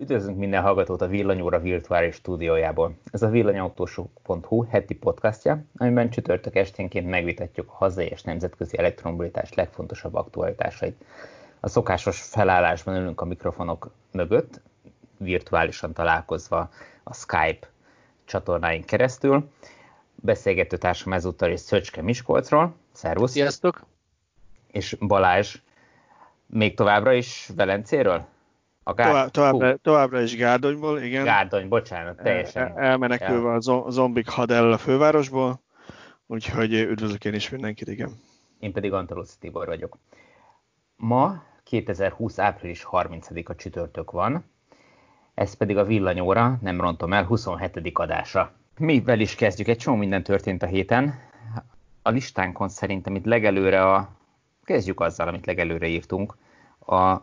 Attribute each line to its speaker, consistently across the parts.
Speaker 1: Üdvözlünk minden hallgatót a Villanyóra virtuális stúdiójából. Ez a villanyautósok.hu heti podcastja, amiben csütörtök esténként megvitatjuk a hazai és nemzetközi elektromobilitás legfontosabb aktualitásait. A szokásos felállásban ülünk a mikrofonok mögött, virtuálisan találkozva a Skype csatornáink keresztül. Beszélgető társam ezúttal is Szöcske Miskolcról. Szervusz!
Speaker 2: Sziasztok!
Speaker 1: És Balázs még továbbra is Velencéről?
Speaker 2: A gár... Tovább, továbbra, továbbra is Gárdonyból, igen.
Speaker 1: Gárdony, bocsánat, teljesen.
Speaker 2: El, elmenekülve a zombik had el a fővárosból, úgyhogy üdvözlök én is mindenkit, igen.
Speaker 1: Én pedig Antalusz Tibor vagyok. Ma 2020. április 30-a csütörtök van, ez pedig a villanyóra, nem rontom el, 27. adása. Mivel is kezdjük? Egy csomó minden történt a héten. A listánkon szerintem itt legelőre a... Kezdjük azzal, amit legelőre írtunk. A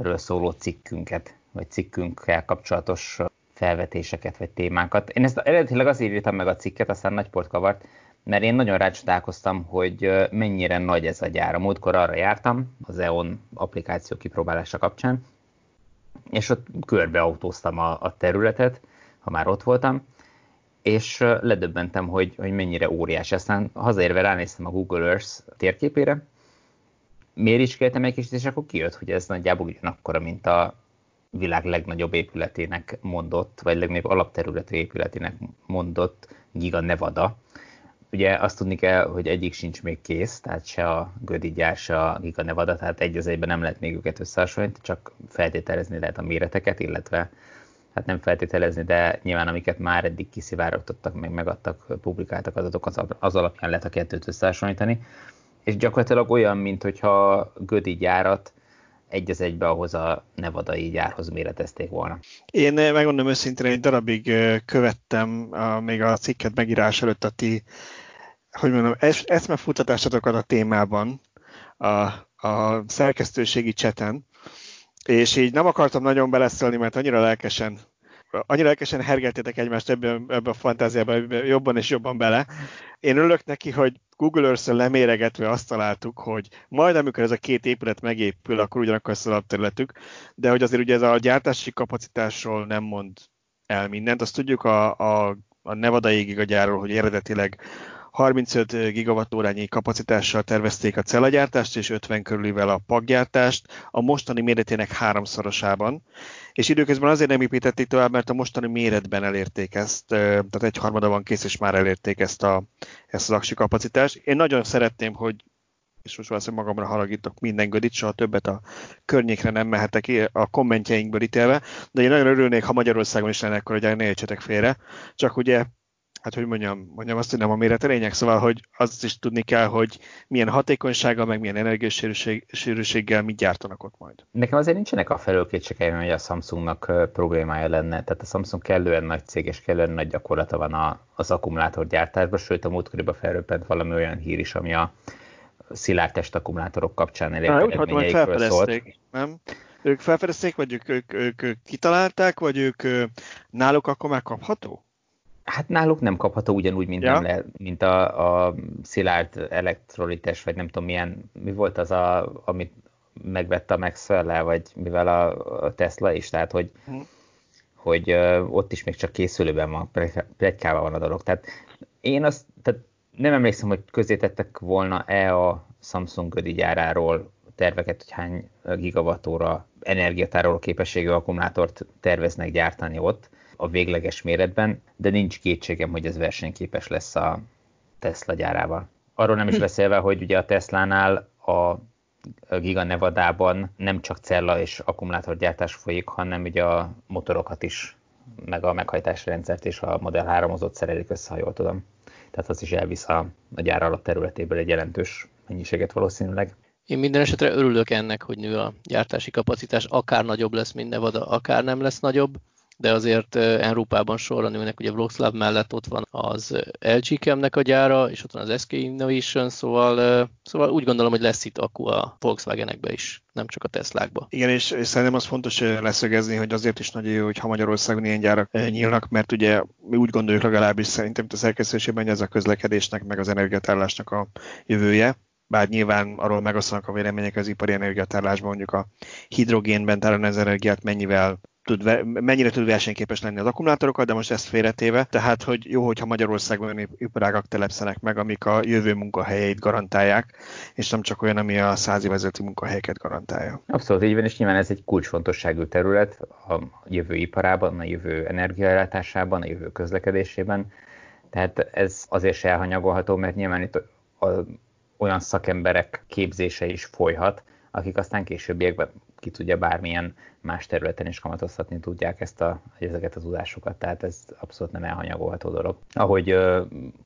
Speaker 1: Gigagödről szóló cikkünket, vagy cikkünkkel kapcsolatos felvetéseket, vagy témákat. Én ezt eredetileg azért írtam meg a cikket, aztán nagy port kavart, mert én nagyon rácsodálkoztam, hogy mennyire nagy ez a gyár. A múltkor arra jártam, az EON applikáció kipróbálása kapcsán, és ott körbeautóztam a, a területet, ha már ott voltam, és ledöbbentem, hogy, hogy mennyire óriás. Aztán hazaérve ránéztem a Google Earth térképére, méricskéltem egy kicsit, és akkor kijött, hogy ez nagyjából ugyanakkora, mint a világ legnagyobb épületének mondott, vagy legnagyobb alapterületű épületének mondott Giga Nevada. Ugye azt tudni kell, hogy egyik sincs még kész, tehát se a Gödi gyár, se a Giga Nevada, tehát egy az egyben nem lehet még őket összehasonlítani, csak feltételezni lehet a méreteket, illetve hát nem feltételezni, de nyilván amiket már eddig kiszivárogtattak, meg megadtak, publikáltak adatok, az, az alapján lehet a kettőt összehasonlítani. És gyakorlatilag olyan, mint hogyha Gödi gyárat egy az egybe ahhoz a nevadai gyárhoz méretezték volna.
Speaker 2: Én eh, megmondom őszintén, egy darabig eh, követtem a, még a cikket megírás előtt a ti, hogy mondom, eszmefutatásokat a témában, a, a szerkesztőségi cseten, és így nem akartam nagyon beleszólni, mert annyira lelkesen annyira lelkesen hergeltétek egymást ebben, ebben a fantáziában jobban és jobban bele. Én örülök neki, hogy Google Earth-en leméregetve azt találtuk, hogy majd amikor ez a két épület megépül, akkor ugyanakkor lesz az alapterületük, de hogy azért ugye ez a gyártási kapacitásról nem mond el mindent. Azt tudjuk a, a, a Nevada gigagyárról, hogy eredetileg 35 gigawattórányi kapacitással tervezték a cellagyártást, és 50 körülivel a paggyártást, a mostani méretének háromszorosában. És időközben azért nem építették tovább, mert a mostani méretben elérték ezt, tehát egy harmada van kész, és már elérték ezt, a, ezt az aksi kapacitást. Én nagyon szeretném, hogy és most valószínűleg magamra haragítok minden gödit, soha többet a környékre nem mehetek a kommentjeinkből ítélve, de én nagyon örülnék, ha Magyarországon is lenne akkor, hogy értsetek félre. Csak ugye hát hogy mondjam, mondjam azt, hogy nem a méret lényeg, szóval, hogy azt is tudni kell, hogy milyen hatékonysággal, meg milyen energiasűrűséggel mit gyártanak ott majd.
Speaker 1: Nekem azért nincsenek a felől kétségeim, hogy a Samsungnak problémája lenne. Tehát a Samsung kellően nagy cég, és kellően nagy gyakorlata van a, az akkumulátorgyártásban, sőt a múltkoriban felröppent valami olyan hír is, ami a szilárd test akkumulátorok kapcsán elért
Speaker 2: eredményeikről szólt. Nem? Ők felfedezték, vagy ők, ők, ők, ők kitalálták, vagy ők náluk akkor már kapható?
Speaker 1: Hát náluk nem kapható ugyanúgy, mint, ja. nem le, mint a, a szilárd elektrolites, vagy nem tudom milyen, mi volt az, a, amit megvette a maxwell vagy mivel a, a Tesla is, tehát hogy, hm. hogy uh, ott is még csak készülőben van, plegykával van a dolog. Tehát én azt, tehát nem emlékszem, hogy közé tettek volna-e a Samsung Gödi gyáráról terveket, hogy hány gigawattóra energiatároló képességű akkumulátort terveznek gyártani ott a végleges méretben, de nincs kétségem, hogy ez versenyképes lesz a Tesla gyárával. Arról nem is beszélve, hogy ugye a Teslánál a Giga Nevadában nem csak cella és akkumulátorgyártás folyik, hanem ugye a motorokat is, meg a meghajtási rendszert és a Model 3 ott szerelik össze, ha jól tudom. Tehát az is elvisz a, a gyár alatt területéből egy jelentős mennyiséget valószínűleg.
Speaker 3: Én minden esetre örülök ennek, hogy nő a gyártási kapacitás, akár nagyobb lesz, mint Nevada, akár nem lesz nagyobb de azért Európában sorra nőnek, ugye Wroclaw mellett ott van az LG Chem-nek a gyára, és ott van az SK Innovation, szóval, szóval úgy gondolom, hogy lesz itt akku a Volkswagenekbe is, nem csak a Teslákba.
Speaker 2: Igen, és, és szerintem az fontos leszögezni, hogy azért is nagyon jó, ha Magyarországon ilyen gyárak nyílnak, mert ugye mi úgy gondoljuk legalábbis szerintem a szerkesztésében, hogy ez a közlekedésnek, meg az energiatállásnak a jövője bár nyilván arról megosztanak a vélemények az ipari energiatárlásban, mondjuk a hidrogénben talán ez energiát mennyivel tud, mennyire tud versenyképes lenni az akkumulátorokkal, de most ezt félretéve. Tehát, hogy jó, hogyha Magyarországon olyan iparágak telepszenek meg, amik a jövő munkahelyeit garantálják, és nem csak olyan, ami a száz évezeti munkahelyeket garantálja.
Speaker 1: Abszolút így van, és nyilván ez egy kulcsfontosságú terület a jövő iparában, a jövő energiaellátásában, a jövő közlekedésében. Tehát ez azért se elhanyagolható, mert nyilván itt a, olyan szakemberek képzése is folyhat, akik aztán későbbiekben ki tudja bármilyen más területen is kamatoztatni tudják ezt a, ezeket az tudásokat, tehát ez abszolút nem elhanyagolható dolog. Ahogy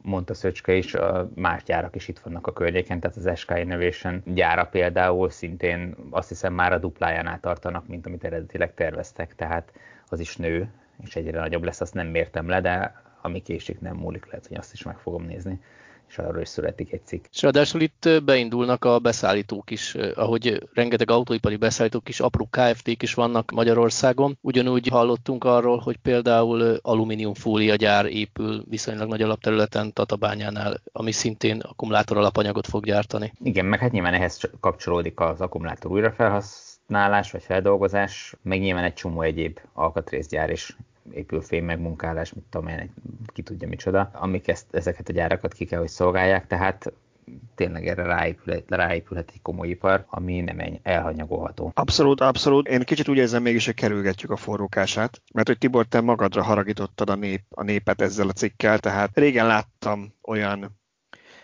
Speaker 1: mondta Szöcske is, más gyárak is itt vannak a környéken, tehát az SK Innovation gyára például szintén azt hiszem már a duplájánál tartanak, mint amit eredetileg terveztek, tehát az is nő, és egyre nagyobb lesz, azt nem mértem le, de ami késik nem múlik, lehet, hogy azt is meg fogom nézni és arról is születik egy cikk.
Speaker 3: És ráadásul itt beindulnak a beszállítók is, ahogy rengeteg autóipari beszállítók is, apró KFT-k is vannak Magyarországon. Ugyanúgy hallottunk arról, hogy például alumíniumfólia gyár épül viszonylag nagy alapterületen Tatabányánál, ami szintén akkumulátor alapanyagot fog gyártani.
Speaker 1: Igen, meg hát nyilván ehhez kapcsolódik az akkumulátor újrafelhasználás vagy feldolgozás, meg nyilván egy csomó egyéb alkatrészgyár is épülfém megmunkálás, mit tudom én, ki tudja micsoda, amik ezt, ezeket a gyárakat ki kell, hogy szolgálják, tehát tényleg erre ráépül, ráépülhet egy komoly ipar, ami nem elhanyagolható.
Speaker 2: Abszolút, abszolút. Én kicsit úgy érzem mégis, hogy kerülgetjük a forrókását, mert hogy Tibor, te magadra haragítottad a, nép, a népet ezzel a cikkel, tehát régen láttam olyan,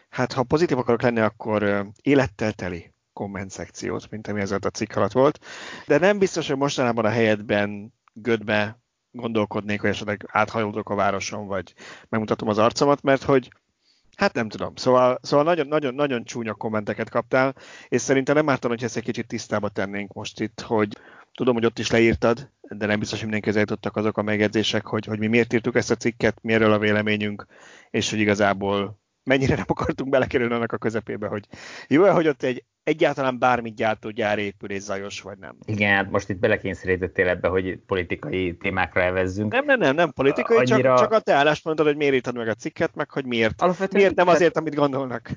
Speaker 2: hát ha pozitív akarok lenni, akkor élettel teli komment szekciót, mint ami ez a cikk alatt volt, de nem biztos, hogy mostanában a helyedben gödbe gondolkodnék, hogy esetleg áthajolok a városon, vagy megmutatom az arcomat, mert hogy Hát nem tudom. Szóval, szóval nagyon, nagyon, nagyon csúnya kommenteket kaptál, és szerintem nem ártan, hogy ezt egy kicsit tisztába tennénk most itt, hogy tudom, hogy ott is leírtad, de nem biztos, hogy mindenki jutottak azok a megjegyzések, hogy, hogy mi miért írtuk ezt a cikket, mi erről a véleményünk, és hogy igazából mennyire nem akartunk belekerülni annak a közepébe, hogy jó-e, hogy ott egy egyáltalán bármit gyártó gyár épül és zajos, vagy nem.
Speaker 1: Igen, hát most itt belekényszerítettél ebbe, hogy politikai témákra elvezzünk.
Speaker 2: Nem, nem, nem, nem politikai, Annyira... csak, csak a te álláspontod, hogy miért írtad meg a cikket, meg hogy miért. Alapvetően miért nem azért, amit gondolnak.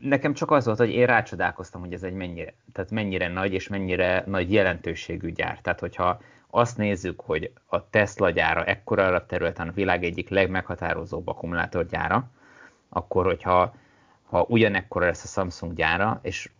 Speaker 1: Nekem csak az volt, hogy én rácsodálkoztam, hogy ez egy mennyire, tehát mennyire nagy és mennyire nagy jelentőségű gyár. Tehát, hogyha azt nézzük, hogy a Tesla gyára ekkora területen a világ egyik legmeghatározóbb akkumulátorgyára, akkor hogyha ha ugyanekkora lesz a Samsung gyára, és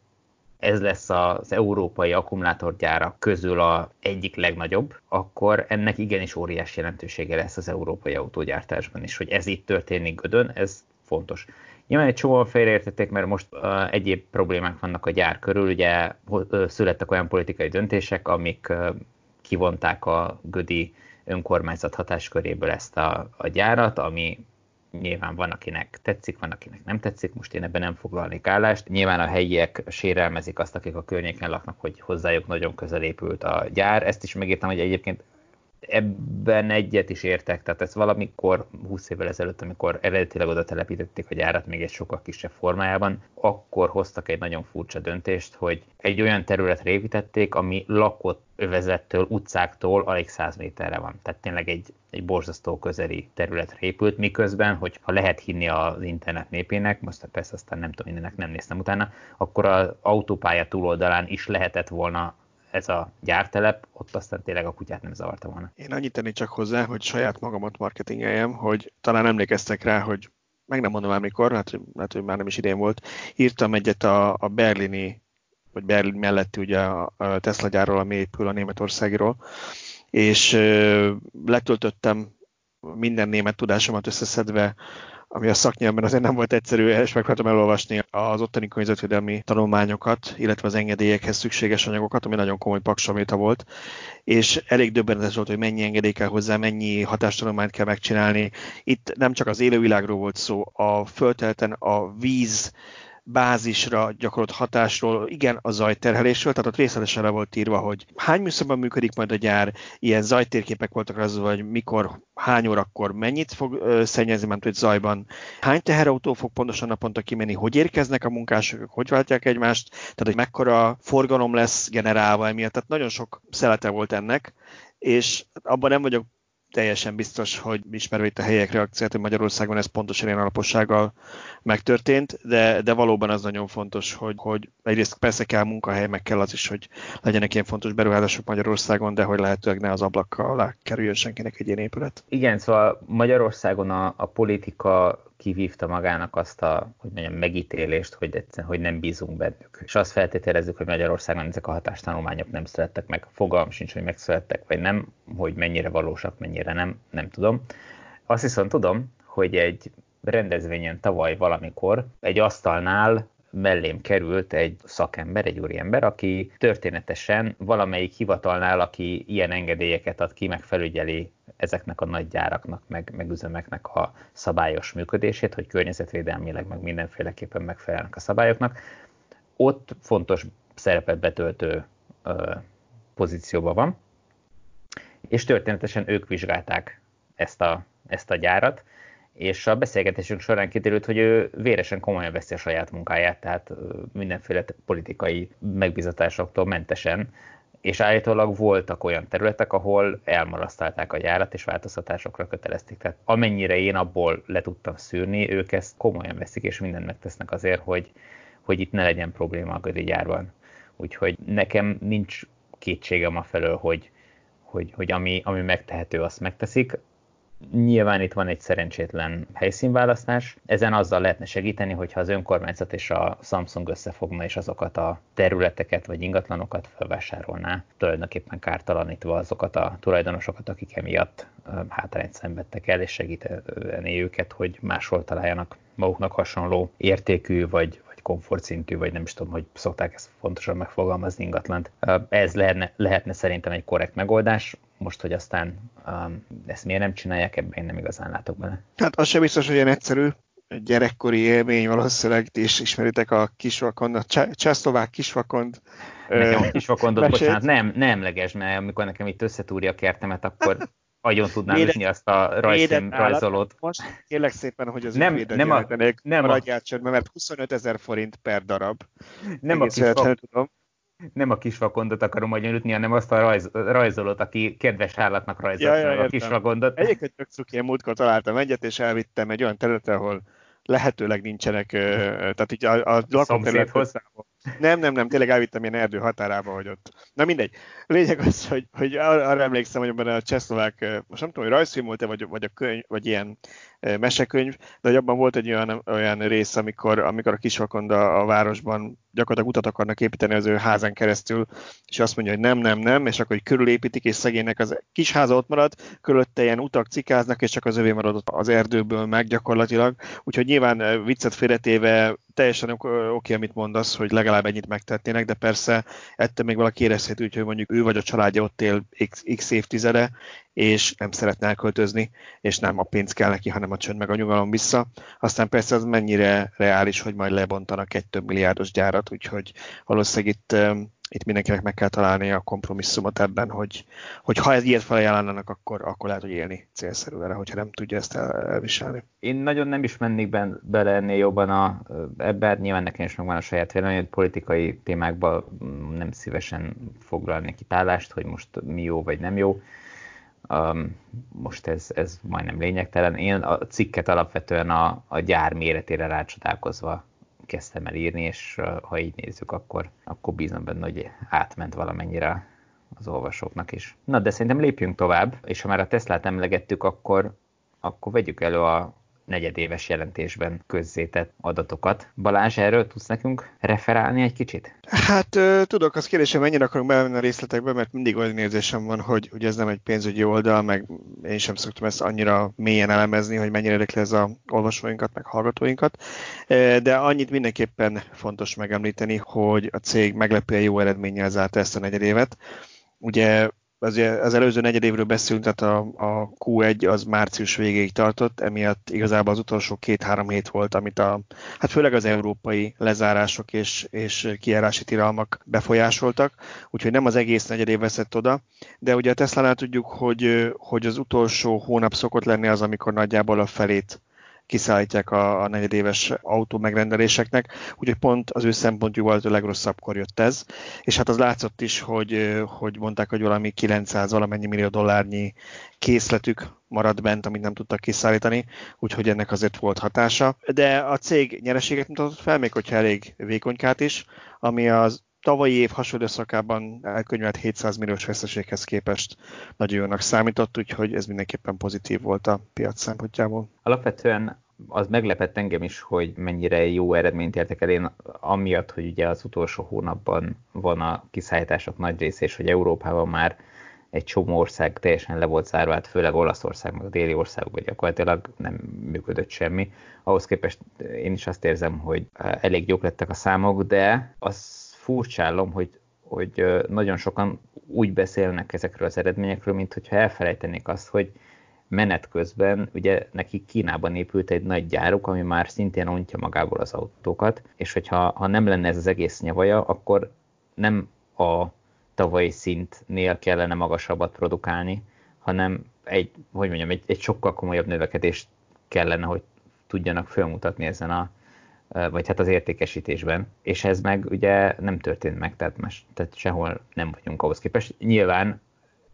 Speaker 1: ez lesz az európai akkumulátorgyára közül a egyik legnagyobb, akkor ennek igenis óriási jelentősége lesz az európai autógyártásban is, hogy ez itt történik Gödön, ez fontos. Nyilván egy csomóan félreértették, mert most uh, egyéb problémák vannak a gyár körül, ugye születtek olyan politikai döntések, amik uh, kivonták a Gödi önkormányzat hatásköréből ezt a, a gyárat, ami Nyilván van, akinek tetszik, van, akinek nem tetszik, most én ebben nem foglalnék állást. Nyilván a helyiek sérelmezik azt, akik a környéken laknak, hogy hozzájuk nagyon közel épült a gyár. Ezt is megírtam, hogy egyébként ebben egyet is értek, tehát ez valamikor 20 évvel ezelőtt, amikor eredetileg oda telepítették a gyárat még egy sokkal kisebb formájában, akkor hoztak egy nagyon furcsa döntést, hogy egy olyan területre építették, ami lakott övezettől, utcáktól alig 100 méterre van. Tehát tényleg egy, egy borzasztó közeli területre épült, miközben, hogy ha lehet hinni az internet népének, most persze aztán nem tudom, mindennek nem néztem utána, akkor az autópálya túloldalán is lehetett volna ez a gyártelep, ott aztán tényleg a kutyát nem zavarta volna.
Speaker 2: Én annyit tenni csak hozzá, hogy saját magamat marketingeljem, hogy talán emlékeztek rá, hogy meg nem mondom már mikor, hát, hát hogy már nem is idén volt, írtam egyet a, a berlini, vagy Berlin melletti ugye a, a Tesla gyárról, ami épül a Németországiról, és ö, letöltöttem minden német tudásomat összeszedve ami a szaknyelven azért nem volt egyszerű, és megpróbáltam elolvasni az ottani környezetvédelmi tanulmányokat, illetve az engedélyekhez szükséges anyagokat, ami nagyon komoly paksaméta volt, és elég döbbenetes volt, hogy mennyi engedély kell hozzá, mennyi hatástanulmányt kell megcsinálni. Itt nem csak az élővilágról volt szó, a földterületen a víz bázisra gyakorolt hatásról, igen, a zajterhelésről, tehát ott részletesen le volt írva, hogy hány műszakban működik majd a gyár, ilyen zajtérképek voltak az, hogy mikor, hány órakor mennyit fog szennyezni, mert hogy zajban, hány teherautó fog pontosan naponta kimenni, hogy érkeznek a munkások, hogy váltják egymást, tehát hogy mekkora forgalom lesz generálva emiatt, tehát nagyon sok szelete volt ennek, és abban nem vagyok teljesen biztos, hogy ismerve itt a helyek reakciót, hogy Magyarországon ez pontosan ilyen alapossággal megtörtént, de, de valóban az nagyon fontos, hogy, hogy egyrészt persze kell munkahely, meg kell az is, hogy legyenek ilyen fontos beruházások Magyarországon, de hogy lehetőleg ne az ablakkal alá kerüljön senkinek egy ilyen épület.
Speaker 1: Igen, szóval Magyarországon a, a politika kivívta magának azt a hogy mondjam, megítélést, hogy, egyszerűen, hogy nem bízunk bennük. És azt feltételezzük, hogy Magyarországon ezek a hatástanulmányok nem születtek meg. Fogalm sincs, hogy megszülettek, vagy nem, hogy mennyire valósak, mennyire nem, nem tudom. Azt viszont tudom, hogy egy rendezvényen tavaly valamikor egy asztalnál mellém került egy szakember, egy úriember, aki történetesen valamelyik hivatalnál, aki ilyen engedélyeket ad ki, meg felügyeli ezeknek a nagy gyáraknak, meg, meg üzemeknek a szabályos működését, hogy környezetvédelmileg, meg mindenféleképpen megfelelnek a szabályoknak. Ott fontos szerepet betöltő ö, pozícióban van, és történetesen ők vizsgálták ezt a, ezt a gyárat, és a beszélgetésünk során kiderült, hogy ő véresen komolyan veszi a saját munkáját, tehát mindenféle politikai megbizatásoktól mentesen, és állítólag voltak olyan területek, ahol elmarasztalták a gyárat, és változtatásokra kötelezték. Tehát amennyire én abból le tudtam szűrni, ők ezt komolyan veszik, és mindent megtesznek azért, hogy, hogy itt ne legyen probléma a gyárban. Úgyhogy nekem nincs kétségem a felől, hogy, hogy, hogy ami, ami megtehető, azt megteszik. Nyilván itt van egy szerencsétlen helyszínválasztás. Ezen azzal lehetne segíteni, hogyha az önkormányzat és a Samsung összefogna, és azokat a területeket vagy ingatlanokat felvásárolná, tulajdonképpen kártalanítva azokat a tulajdonosokat, akik emiatt hátrányt szenvedtek el, és segíteni őket, hogy máshol találjanak maguknak hasonló értékű vagy, komfortszintű, vagy nem is tudom, hogy szokták ezt fontosan megfogalmazni ingatlant. Ez lehetne, lehetne szerintem egy korrekt megoldás most, hogy aztán um, ezt miért nem csinálják, ebben én nem igazán látok bele.
Speaker 2: Hát az sem biztos, hogy ilyen egyszerű gyerekkori élmény valószínűleg, és ismeritek a kisvakond, a csehszlovák kisvakond.
Speaker 1: Nekem a kisvakondot, bocsánat, nem, nem leges, mert amikor nekem itt összetúrja a kertemet, akkor agyon tudnám Véde, ütni azt a rajzszín rajzolót.
Speaker 2: Most kérlek szépen, hogy az nem, nem a, nem a, mert 25 ezer forint per darab.
Speaker 1: Nem Egész a kis tudom nem a kisvakondot akarom majd ütni, hanem azt a rajz, rajzolót, aki kedves állatnak rajzolta ja, ja, a kisvakondot.
Speaker 2: Egyébként tök cuki, én múltkor találtam egyet, és elvittem egy olyan területre, ahol lehetőleg nincsenek, tehát így a, a lakóterület nem, nem, nem, tényleg elvittem ilyen erdő határába, hogy ott. Na mindegy. A lényeg az, hogy, hogy arra emlékszem, hogy abban a csehszlovák, most nem tudom, hogy rajzfilm volt-e, vagy, vagy, a könyv, vagy ilyen mesekönyv, de hogy abban volt egy olyan, olyan rész, amikor, amikor a kisvakonda a városban gyakorlatilag utat akarnak építeni az ő házán keresztül, és azt mondja, hogy nem, nem, nem, és akkor hogy körülépítik, és szegénynek az kis háza ott marad, körülötte ilyen utak cikáznak, és csak az övé maradott az erdőből meg gyakorlatilag. Úgyhogy nyilván viccet félretéve teljesen oké, okay, amit mondasz, hogy legalább ennyit megtetnének, de persze ettől még valaki érezhető, hogy mondjuk ő vagy a családja ott él x, x évtizede, és nem szeretne elköltözni, és nem a pénz kell neki, hanem a csönd meg a nyugalom vissza. Aztán persze az mennyire reális, hogy majd lebontanak egy több milliárdos gyárat, úgyhogy valószínűleg itt itt mindenkinek meg kell találni a kompromisszumot ebben, hogy, hogy ha ez ilyet felajánlanak, akkor, akkor lehet, hogy élni célszerű vele, hogyha nem tudja ezt el, elviselni.
Speaker 1: Én nagyon nem is mennék ben, bele ennél jobban a, ebben, nyilván nekem is megvan a saját vélemény, hogy politikai témákban nem szívesen foglalnék itt állást, hogy most mi jó vagy nem jó. Um, most ez, ez majdnem lényegtelen. Én a cikket alapvetően a, a gyár méretére rácsodálkozva kezdtem el írni, és ha így nézzük, akkor, akkor bízom benne, hogy átment valamennyire az olvasóknak is. Na, de szerintem lépjünk tovább, és ha már a Teslát emlegettük, akkor, akkor vegyük elő a negyedéves jelentésben közzétett adatokat. Balázs, erről tudsz nekünk referálni egy kicsit?
Speaker 2: Hát tudok, az kérdés, mennyire akarunk belemenni a részletekbe, mert mindig olyan érzésem van, hogy ugye ez nem egy pénzügyi oldal, meg én sem szoktam ezt annyira mélyen elemezni, hogy mennyire érdekli ez a olvasóinkat, meg hallgatóinkat. De annyit mindenképpen fontos megemlíteni, hogy a cég meglepően jó eredménnyel zárta ezt a negyedévet. Ugye az, az előző negyedévről beszélünk, tehát a, a Q1 az március végéig tartott, emiatt igazából az utolsó két-három hét volt, amit a, hát főleg az európai lezárások és, és kiárási tilalmak befolyásoltak, úgyhogy nem az egész negyedév veszett oda, de ugye a Tesla-nál tudjuk, hogy, hogy az utolsó hónap szokott lenni az, amikor nagyjából a felét kiszállítják a, a negyedéves autó megrendeléseknek, úgyhogy pont az ő szempontjúval a legrosszabbkor jött ez, és hát az látszott is, hogy, hogy mondták, hogy valami 900 valamennyi millió dollárnyi készletük maradt bent, amit nem tudtak kiszállítani, úgyhogy ennek azért volt hatása. De a cég nyereséget mutatott fel, még hogyha elég vékonykát is, ami az tavalyi év hasonló szakában elkönyvelt 700 milliós veszteséghez képest nagyon jónak számított, úgyhogy ez mindenképpen pozitív volt a piac szempontjából.
Speaker 1: Alapvetően az meglepett engem is, hogy mennyire jó eredményt értek el én, amiatt, hogy ugye az utolsó hónapban van a kiszállítások nagy része, és hogy Európában már egy csomó ország teljesen le volt zárva, hát főleg Olaszország, meg a déli országok gyakorlatilag nem működött semmi. Ahhoz képest én is azt érzem, hogy elég jók lettek a számok, de az furcsálom, hogy, hogy nagyon sokan úgy beszélnek ezekről az eredményekről, mint hogyha elfelejtenék azt, hogy menet közben ugye nekik Kínában épült egy nagy gyáruk, ami már szintén ontja magából az autókat, és hogyha ha nem lenne ez az egész nyavaja, akkor nem a tavalyi szintnél kellene magasabbat produkálni, hanem egy, hogy mondjam, egy, egy sokkal komolyabb növekedést kellene, hogy tudjanak felmutatni ezen a, vagy hát az értékesítésben, és ez meg ugye nem történt meg, tehát, most, tehát sehol nem vagyunk ahhoz képest. Nyilván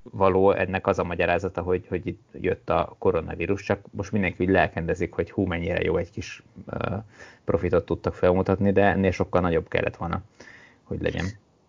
Speaker 1: való ennek az a magyarázata, hogy, hogy itt jött a koronavírus, csak most mindenki úgy lelkendezik, hogy hú, mennyire jó egy kis uh, profitot tudtak felmutatni, de ennél sokkal nagyobb kellett volna, hogy legyen.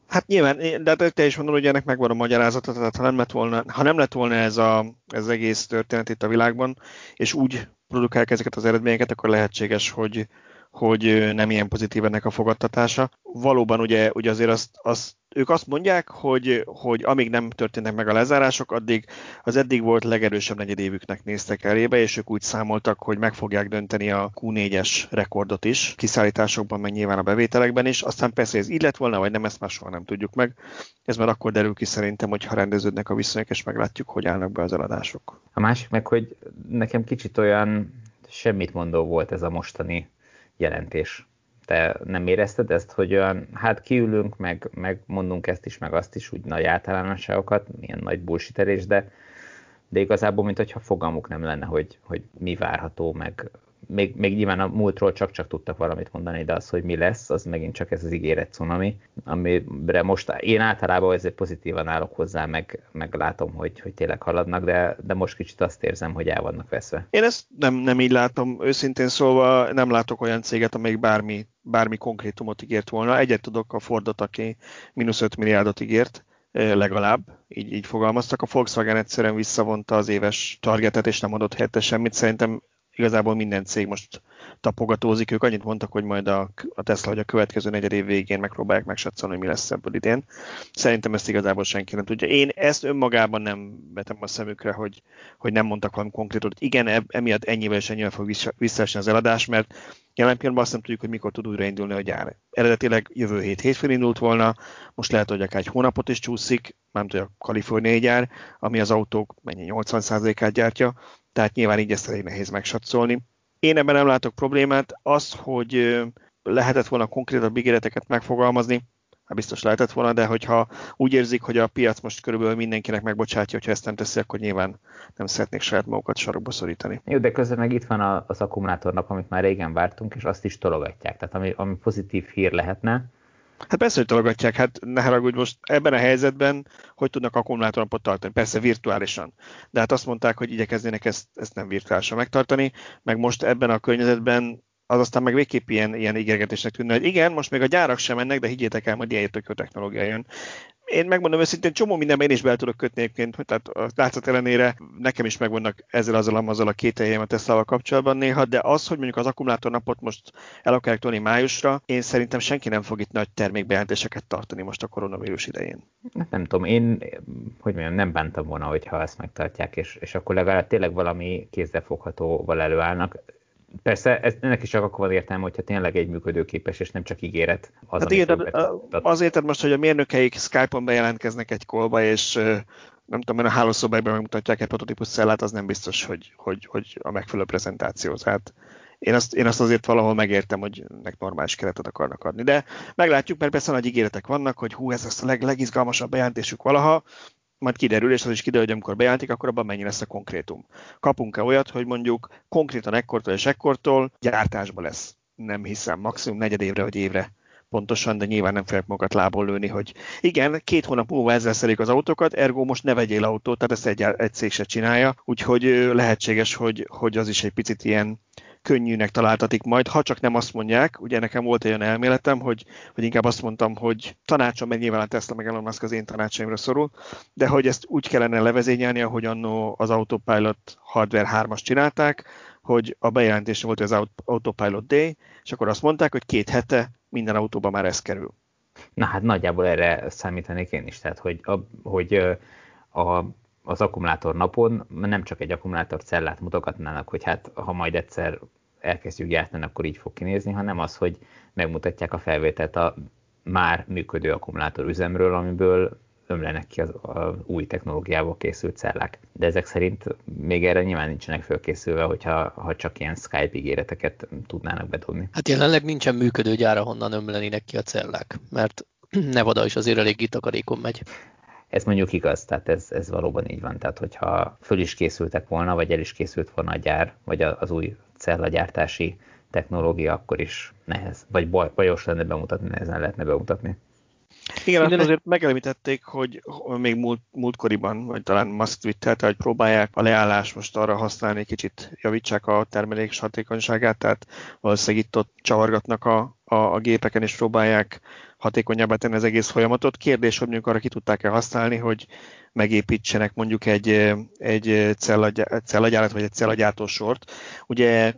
Speaker 2: Hát nyilván, de te is mondod, hogy ennek megvan a magyarázata, tehát ha nem lett volna, ha nem lett volna ez, a, ez egész történet itt a világban, és úgy produkálják ezeket az eredményeket, akkor lehetséges, hogy, hogy nem ilyen pozitív ennek a fogadtatása. Valóban ugye, ugye azért azt, azt, ők azt mondják, hogy, hogy amíg nem történnek meg a lezárások, addig az eddig volt legerősebb negyedévüknek néztek elébe, és ők úgy számoltak, hogy meg fogják dönteni a Q4-es rekordot is, kiszállításokban, meg nyilván a bevételekben is. Aztán persze ez így lett volna, vagy nem, ezt már soha nem tudjuk meg. Ez már akkor derül ki szerintem, hogy ha rendeződnek a viszonyok, és meglátjuk, hogy állnak be az eladások.
Speaker 1: A másik meg, hogy nekem kicsit olyan semmit mondó volt ez a mostani jelentés. Te nem érezted ezt, hogy olyan, hát kiülünk, meg, meg mondunk ezt is, meg azt is, úgy nagy általánosságokat, milyen nagy bullshiterés, de, de igazából, mint hogyha fogalmuk nem lenne, hogy, hogy mi várható, meg, még, még nyilván a múltról csak-csak tudtak valamit mondani, de az, hogy mi lesz, az megint csak ez az ígéret cunami, amire most én általában ezért pozitívan állok hozzá, meg, meg látom, hogy, hogy tényleg haladnak, de, de most kicsit azt érzem, hogy el vannak veszve.
Speaker 2: Én ezt nem, nem így látom, őszintén szólva nem látok olyan céget, amelyik bármi, bármi konkrétumot ígért volna. Egyet tudok a Fordot, aki mínusz 5 milliárdot ígért, legalább, így, így fogalmaztak. A Volkswagen egyszerűen visszavonta az éves targetet, és nem adott helyette semmit. Szerintem igazából minden cég most tapogatózik. Ők annyit mondtak, hogy majd a, a Tesla, hogy a következő negyed év végén megpróbálják megsatszolni, hogy mi lesz ebből idén. Szerintem ezt igazából senki nem tudja. Én ezt önmagában nem vetem a szemükre, hogy, hogy nem mondtak valami konkrétot, igen, emiatt ennyivel és ennyivel fog visszaesni az eladás, mert jelen pillanatban azt nem tudjuk, hogy mikor tud újraindulni a gyár. Eredetileg jövő hét hétfőn indult volna, most lehet, hogy akár egy hónapot is csúszik, nem a kaliforniai gyár, ami az autók mennyi 80%-át gyártja, tehát nyilván így ezt elég nehéz megsatszolni. Én ebben nem látok problémát. Az, hogy lehetett volna konkrétabb ígéreteket megfogalmazni, hát biztos lehetett volna, de hogyha úgy érzik, hogy a piac most körülbelül mindenkinek megbocsátja, hogyha ezt nem teszi, akkor nyilván nem szeretnék saját magukat sarokba szorítani.
Speaker 1: Jó, de közben meg itt van az akkumulátornap, amit már régen vártunk, és azt is tologatják. Tehát ami, ami pozitív hír lehetne,
Speaker 2: Hát persze, hogy tologatják, hát ne haragudj most ebben a helyzetben, hogy tudnak akkumulátornapot tartani. Persze virtuálisan. De hát azt mondták, hogy igyekeznének ezt, ezt nem virtuálisan megtartani, meg most ebben a környezetben az aztán meg végképp ilyen, ilyen ígérgetésnek tűnne, hogy igen, most még a gyárak sem mennek, de higgyétek el, hogy ilyen technológia jön én megmondom őszintén, csomó mindenben én is be tudok kötni egyébként, tehát a látszat ellenére nekem is megvannak ezzel azzal, azzal a két a Tesla-val kapcsolatban néha, de az, hogy mondjuk az akkumulátornapot most el akarják tolni májusra, én szerintem senki nem fog itt nagy termékbejelentéseket tartani most a koronavírus idején.
Speaker 1: Nem, nem tudom, én hogy mondjam, nem bántam volna, hogyha ezt megtartják, és, és akkor legalább tényleg valami kézzelfoghatóval előállnak Persze, ez, ennek is csak akkor van értelme, hogyha tényleg egy működőképes, és nem csak ígéret.
Speaker 2: Az, hát igen, az érted most, hogy a mérnökeik Skype-on bejelentkeznek egy kolba, és nem tudom, a hálószobákban megmutatják egy prototípus cellát, az nem biztos, hogy, hogy, hogy a megfelelő prezentáció. Tehát én azt, én azt azért valahol megértem, hogy nek normális keretet akarnak adni. De meglátjuk, mert persze nagy ígéretek vannak, hogy hú, ez az a leg, legizgalmasabb bejelentésük valaha, majd kiderül, és az is kiderül, hogy amikor bejelentik, akkor abban mennyi lesz a konkrétum. Kapunk-e olyat, hogy mondjuk konkrétan ekkortól és ekkortól gyártásba lesz? Nem hiszem, maximum negyed évre vagy évre pontosan, de nyilván nem fogják magukat lából lőni, hogy igen, két hónap múlva ezzel szerik az autókat, ergo most ne vegyél autót, tehát ezt egy, egy cég se csinálja, úgyhogy lehetséges, hogy, hogy az is egy picit ilyen könnyűnek találtatik majd, ha csak nem azt mondják, ugye nekem volt egy olyan elméletem, hogy, hogy inkább azt mondtam, hogy tanácsom, mert nyilván a Tesla meg Elon Musk az én tanácsaimra szorul, de hogy ezt úgy kellene levezényelni, ahogy annó az Autopilot Hardware 3-as csinálták, hogy a bejelentés volt az Autopilot Day, és akkor azt mondták, hogy két hete minden autóban már ez kerül.
Speaker 1: Na hát nagyjából erre számítanék én is, tehát hogy, a, hogy a, az akkumulátor napon nem csak egy akkumulátor cellát mutogatnának, hogy hát ha majd egyszer elkezdjük gyártani, akkor így fog kinézni, hanem az, hogy megmutatják a felvételt a már működő akkumulátor üzemről, amiből ömlenek ki az, az új technológiával készült cellák. De ezek szerint még erre nyilván nincsenek fölkészülve, hogyha ha csak ilyen Skype ígéreteket tudnának bedobni.
Speaker 3: Hát jelenleg nincsen működő gyára, honnan ömlenének ki a cellák, mert Nevada is azért elég takarékon megy.
Speaker 1: Ez mondjuk igaz, tehát ez, ez valóban így van. Tehát, hogyha föl is készültek volna, vagy el is készült volna a gyár, vagy az új cellagyártási technológia, akkor is nehez, vagy baj, bajos lenne bemutatni, nehezen lehetne bemutatni.
Speaker 2: Igen, Minden azért megemlítették, hogy még múlt, múltkoriban, vagy talán Musk twittelte, hogy próbálják a leállás most arra használni, kicsit javítsák a termelés hatékonyságát, tehát valószínűleg itt ott csavargatnak a, a, a gépeken, és próbálják hatékonyabbá tenni az egész folyamatot. Kérdés, hogy mondjuk arra ki tudták-e használni, hogy megépítsenek mondjuk egy, egy cellagyárat, vagy egy cellagyártósort. Ugye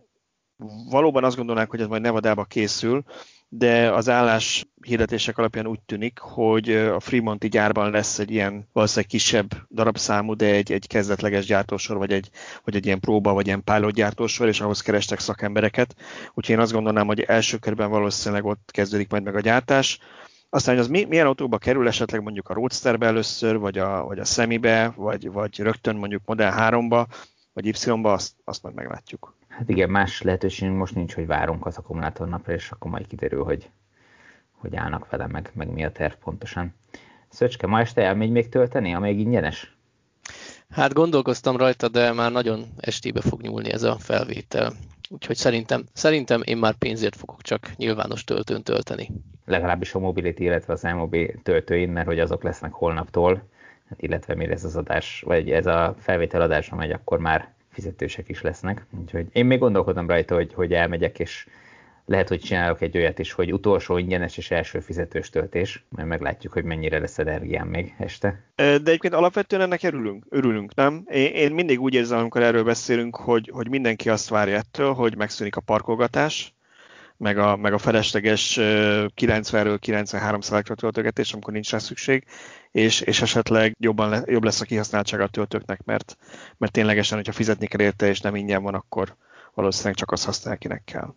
Speaker 2: valóban azt gondolnák, hogy ez majd Nevadába készül, de az állás hirdetések alapján úgy tűnik, hogy a Fremonti gyárban lesz egy ilyen valószínűleg kisebb darabszámú, de egy, egy kezdetleges gyártósor, vagy egy, vagy egy ilyen próba, vagy ilyen pilot gyártósor, és ahhoz kerestek szakembereket. Úgyhogy én azt gondolnám, hogy első körben valószínűleg ott kezdődik majd meg a gyártás. Aztán, hogy az mi, milyen autóba kerül, esetleg mondjuk a Roadsterbe először, vagy a, vagy a Semibe, vagy, vagy rögtön mondjuk Model 3-ba, vagy Y-ba, azt, azt majd meglátjuk.
Speaker 1: Hát igen, más lehetőség most nincs, hogy várunk az akkumulátornapra, és akkor majd kiderül, hogy, hogy állnak vele, meg, meg mi a terv pontosan. Szöcske, ma este elmegy még tölteni, amíg ingyenes?
Speaker 3: Hát gondolkoztam rajta, de már nagyon estébe fog nyúlni ez a felvétel. Úgyhogy szerintem, szerintem én már pénzért fogok csak nyilvános töltőn tölteni.
Speaker 1: Legalábbis a Mobility, illetve az MOB töltőin, mert hogy azok lesznek holnaptól, hát illetve mire ez az adás, vagy ez a felvétel adásra megy, akkor már fizetősek is lesznek. Úgyhogy én még gondolkodom rajta, hogy, hogy elmegyek, és lehet, hogy csinálok egy olyat is, hogy utolsó ingyenes és első fizetős töltés, majd meglátjuk, hogy mennyire lesz energiám még este.
Speaker 2: De egyébként alapvetően ennek örülünk, örülünk nem? Én, én mindig úgy érzem, amikor erről beszélünk, hogy, hogy mindenki azt várja ettől, hogy megszűnik a parkolgatás, meg a, meg a felesleges 90-ről 93 szelektra töltögetés, amikor nincs rá szükség, és, és esetleg jobban le, jobb lesz a kihasználtsága a töltőknek, mert, mert ténylegesen, hogyha fizetni kell érte, és nem ingyen van, akkor valószínűleg csak azt használja, kinek kell.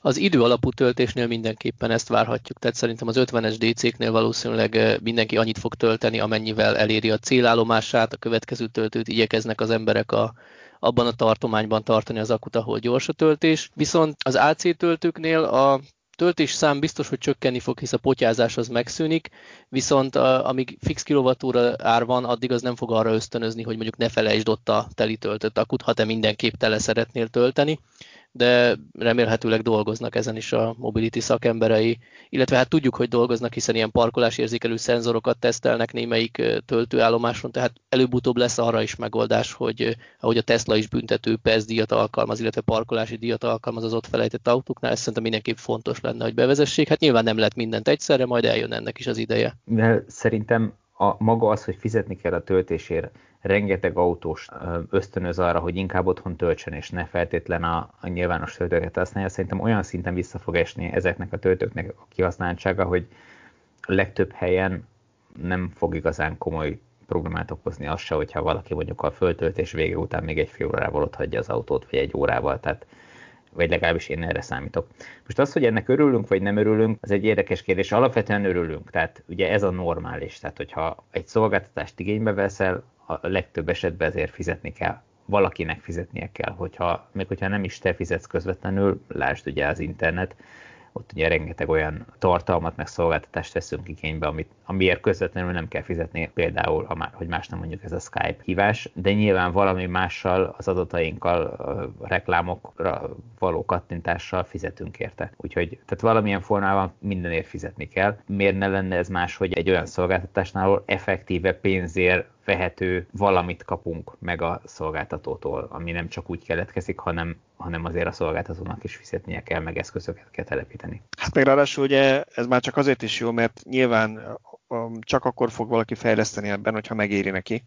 Speaker 3: Az idő alapú töltésnél mindenképpen ezt várhatjuk, tehát szerintem az 50-es DC-knél valószínűleg mindenki annyit fog tölteni, amennyivel eléri a célállomását, a következő töltőt igyekeznek az emberek a, abban a tartományban tartani az akut, ahol gyors a töltés. Viszont az AC töltőknél a töltés szám biztos, hogy csökkenni fog, hisz a potyázás az megszűnik, viszont a, amíg fix kilovatúra ár van, addig az nem fog arra ösztönözni, hogy mondjuk ne felejtsd ott a teli töltött akut, ha te mindenképp tele szeretnél tölteni de remélhetőleg dolgoznak ezen is a mobility szakemberei, illetve hát tudjuk, hogy dolgoznak, hiszen ilyen parkolásérzékelő szenzorokat tesztelnek némelyik töltőállomáson, tehát előbb-utóbb lesz arra is megoldás, hogy ahogy a Tesla is büntető PES díjat alkalmaz, illetve parkolási díjat alkalmaz az ott felejtett autóknál, ez szerintem mindenképp fontos lenne, hogy bevezessék. Hát nyilván nem lehet mindent egyszerre, majd eljön ennek is az ideje.
Speaker 1: De szerintem a maga az, hogy fizetni kell a töltésért, rengeteg autós ösztönöz arra, hogy inkább otthon töltsön, és ne feltétlen a, a nyilvános töltőket használja. Szerintem olyan szinten vissza fog esni ezeknek a töltőknek a kihasználtsága, hogy a legtöbb helyen nem fog igazán komoly problémát okozni az se, hogyha valaki mondjuk a föltöltés vége után még egy fél órával ott hagyja az autót, vagy egy órával. Tehát vagy legalábbis én erre számítok. Most az, hogy ennek örülünk, vagy nem örülünk, az egy érdekes kérdés. Alapvetően örülünk, tehát ugye ez a normális. Tehát, hogyha egy szolgáltatást igénybe veszel, a legtöbb esetben ezért fizetni kell. Valakinek fizetnie kell, hogyha, még hogyha nem is te fizetsz közvetlenül, lásd ugye az internet, ott ugye rengeteg olyan tartalmat, meg szolgáltatást veszünk igénybe, amit, amiért közvetlenül nem kell fizetni, például, ha már, hogy más nem mondjuk ez a Skype hívás, de nyilván valami mással, az adatainkkal, a reklámokra való kattintással fizetünk érte. Úgyhogy tehát valamilyen formában mindenért fizetni kell. Miért ne lenne ez más, hogy egy olyan szolgáltatásnál, ahol effektíve pénzért vehető valamit kapunk meg a szolgáltatótól, ami nem csak úgy keletkezik, hanem, hanem azért a szolgáltatónak is fizetnie kell, meg eszközöket kell telepíteni.
Speaker 2: Hát még ráadásul ugye ez már csak azért is jó, mert nyilván csak akkor fog valaki fejleszteni ebben, hogyha megéri neki.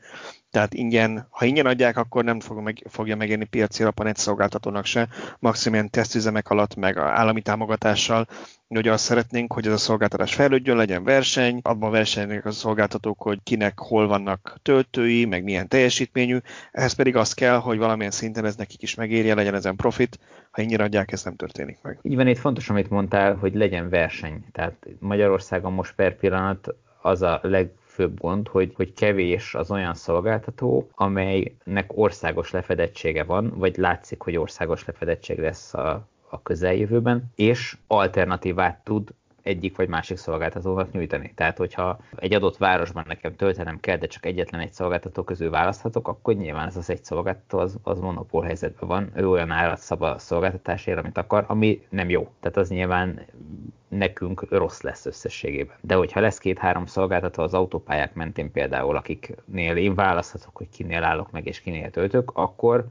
Speaker 2: Tehát ingyen, ha ingyen adják, akkor nem fog meg, fogja megérni piaci alapon egy szolgáltatónak se, maximum ilyen tesztüzemek alatt, meg állami támogatással. Ugye azt szeretnénk, hogy ez a szolgáltatás fejlődjön, legyen verseny, abban versenynek a szolgáltatók, hogy kinek hol vannak töltői, meg milyen teljesítményű, ehhez pedig az kell, hogy valamilyen szinten ez nekik is megérje, legyen ezen profit, ha ingyen adják, ez nem történik meg.
Speaker 1: Így van, itt fontos, amit mondtál, hogy legyen verseny. Tehát Magyarországon most per pillanat az a legfőbb gond, hogy, hogy kevés az olyan szolgáltató, amelynek országos lefedettsége van, vagy látszik, hogy országos lefedettség lesz a, a közeljövőben, és alternatívát tud egyik vagy másik szolgáltatónak nyújtani. Tehát, hogyha egy adott városban nekem töltenem kell, de csak egyetlen egy szolgáltató közül választhatok, akkor nyilván ez az egy szolgáltató az, az monopól helyzetben van. Ő olyan árat szab a szolgáltatásért, amit akar, ami nem jó. Tehát az nyilván nekünk rossz lesz összességében. De hogyha lesz két-három szolgáltató az autópályák mentén például, akiknél én választhatok, hogy kinél állok meg és kinél töltök, akkor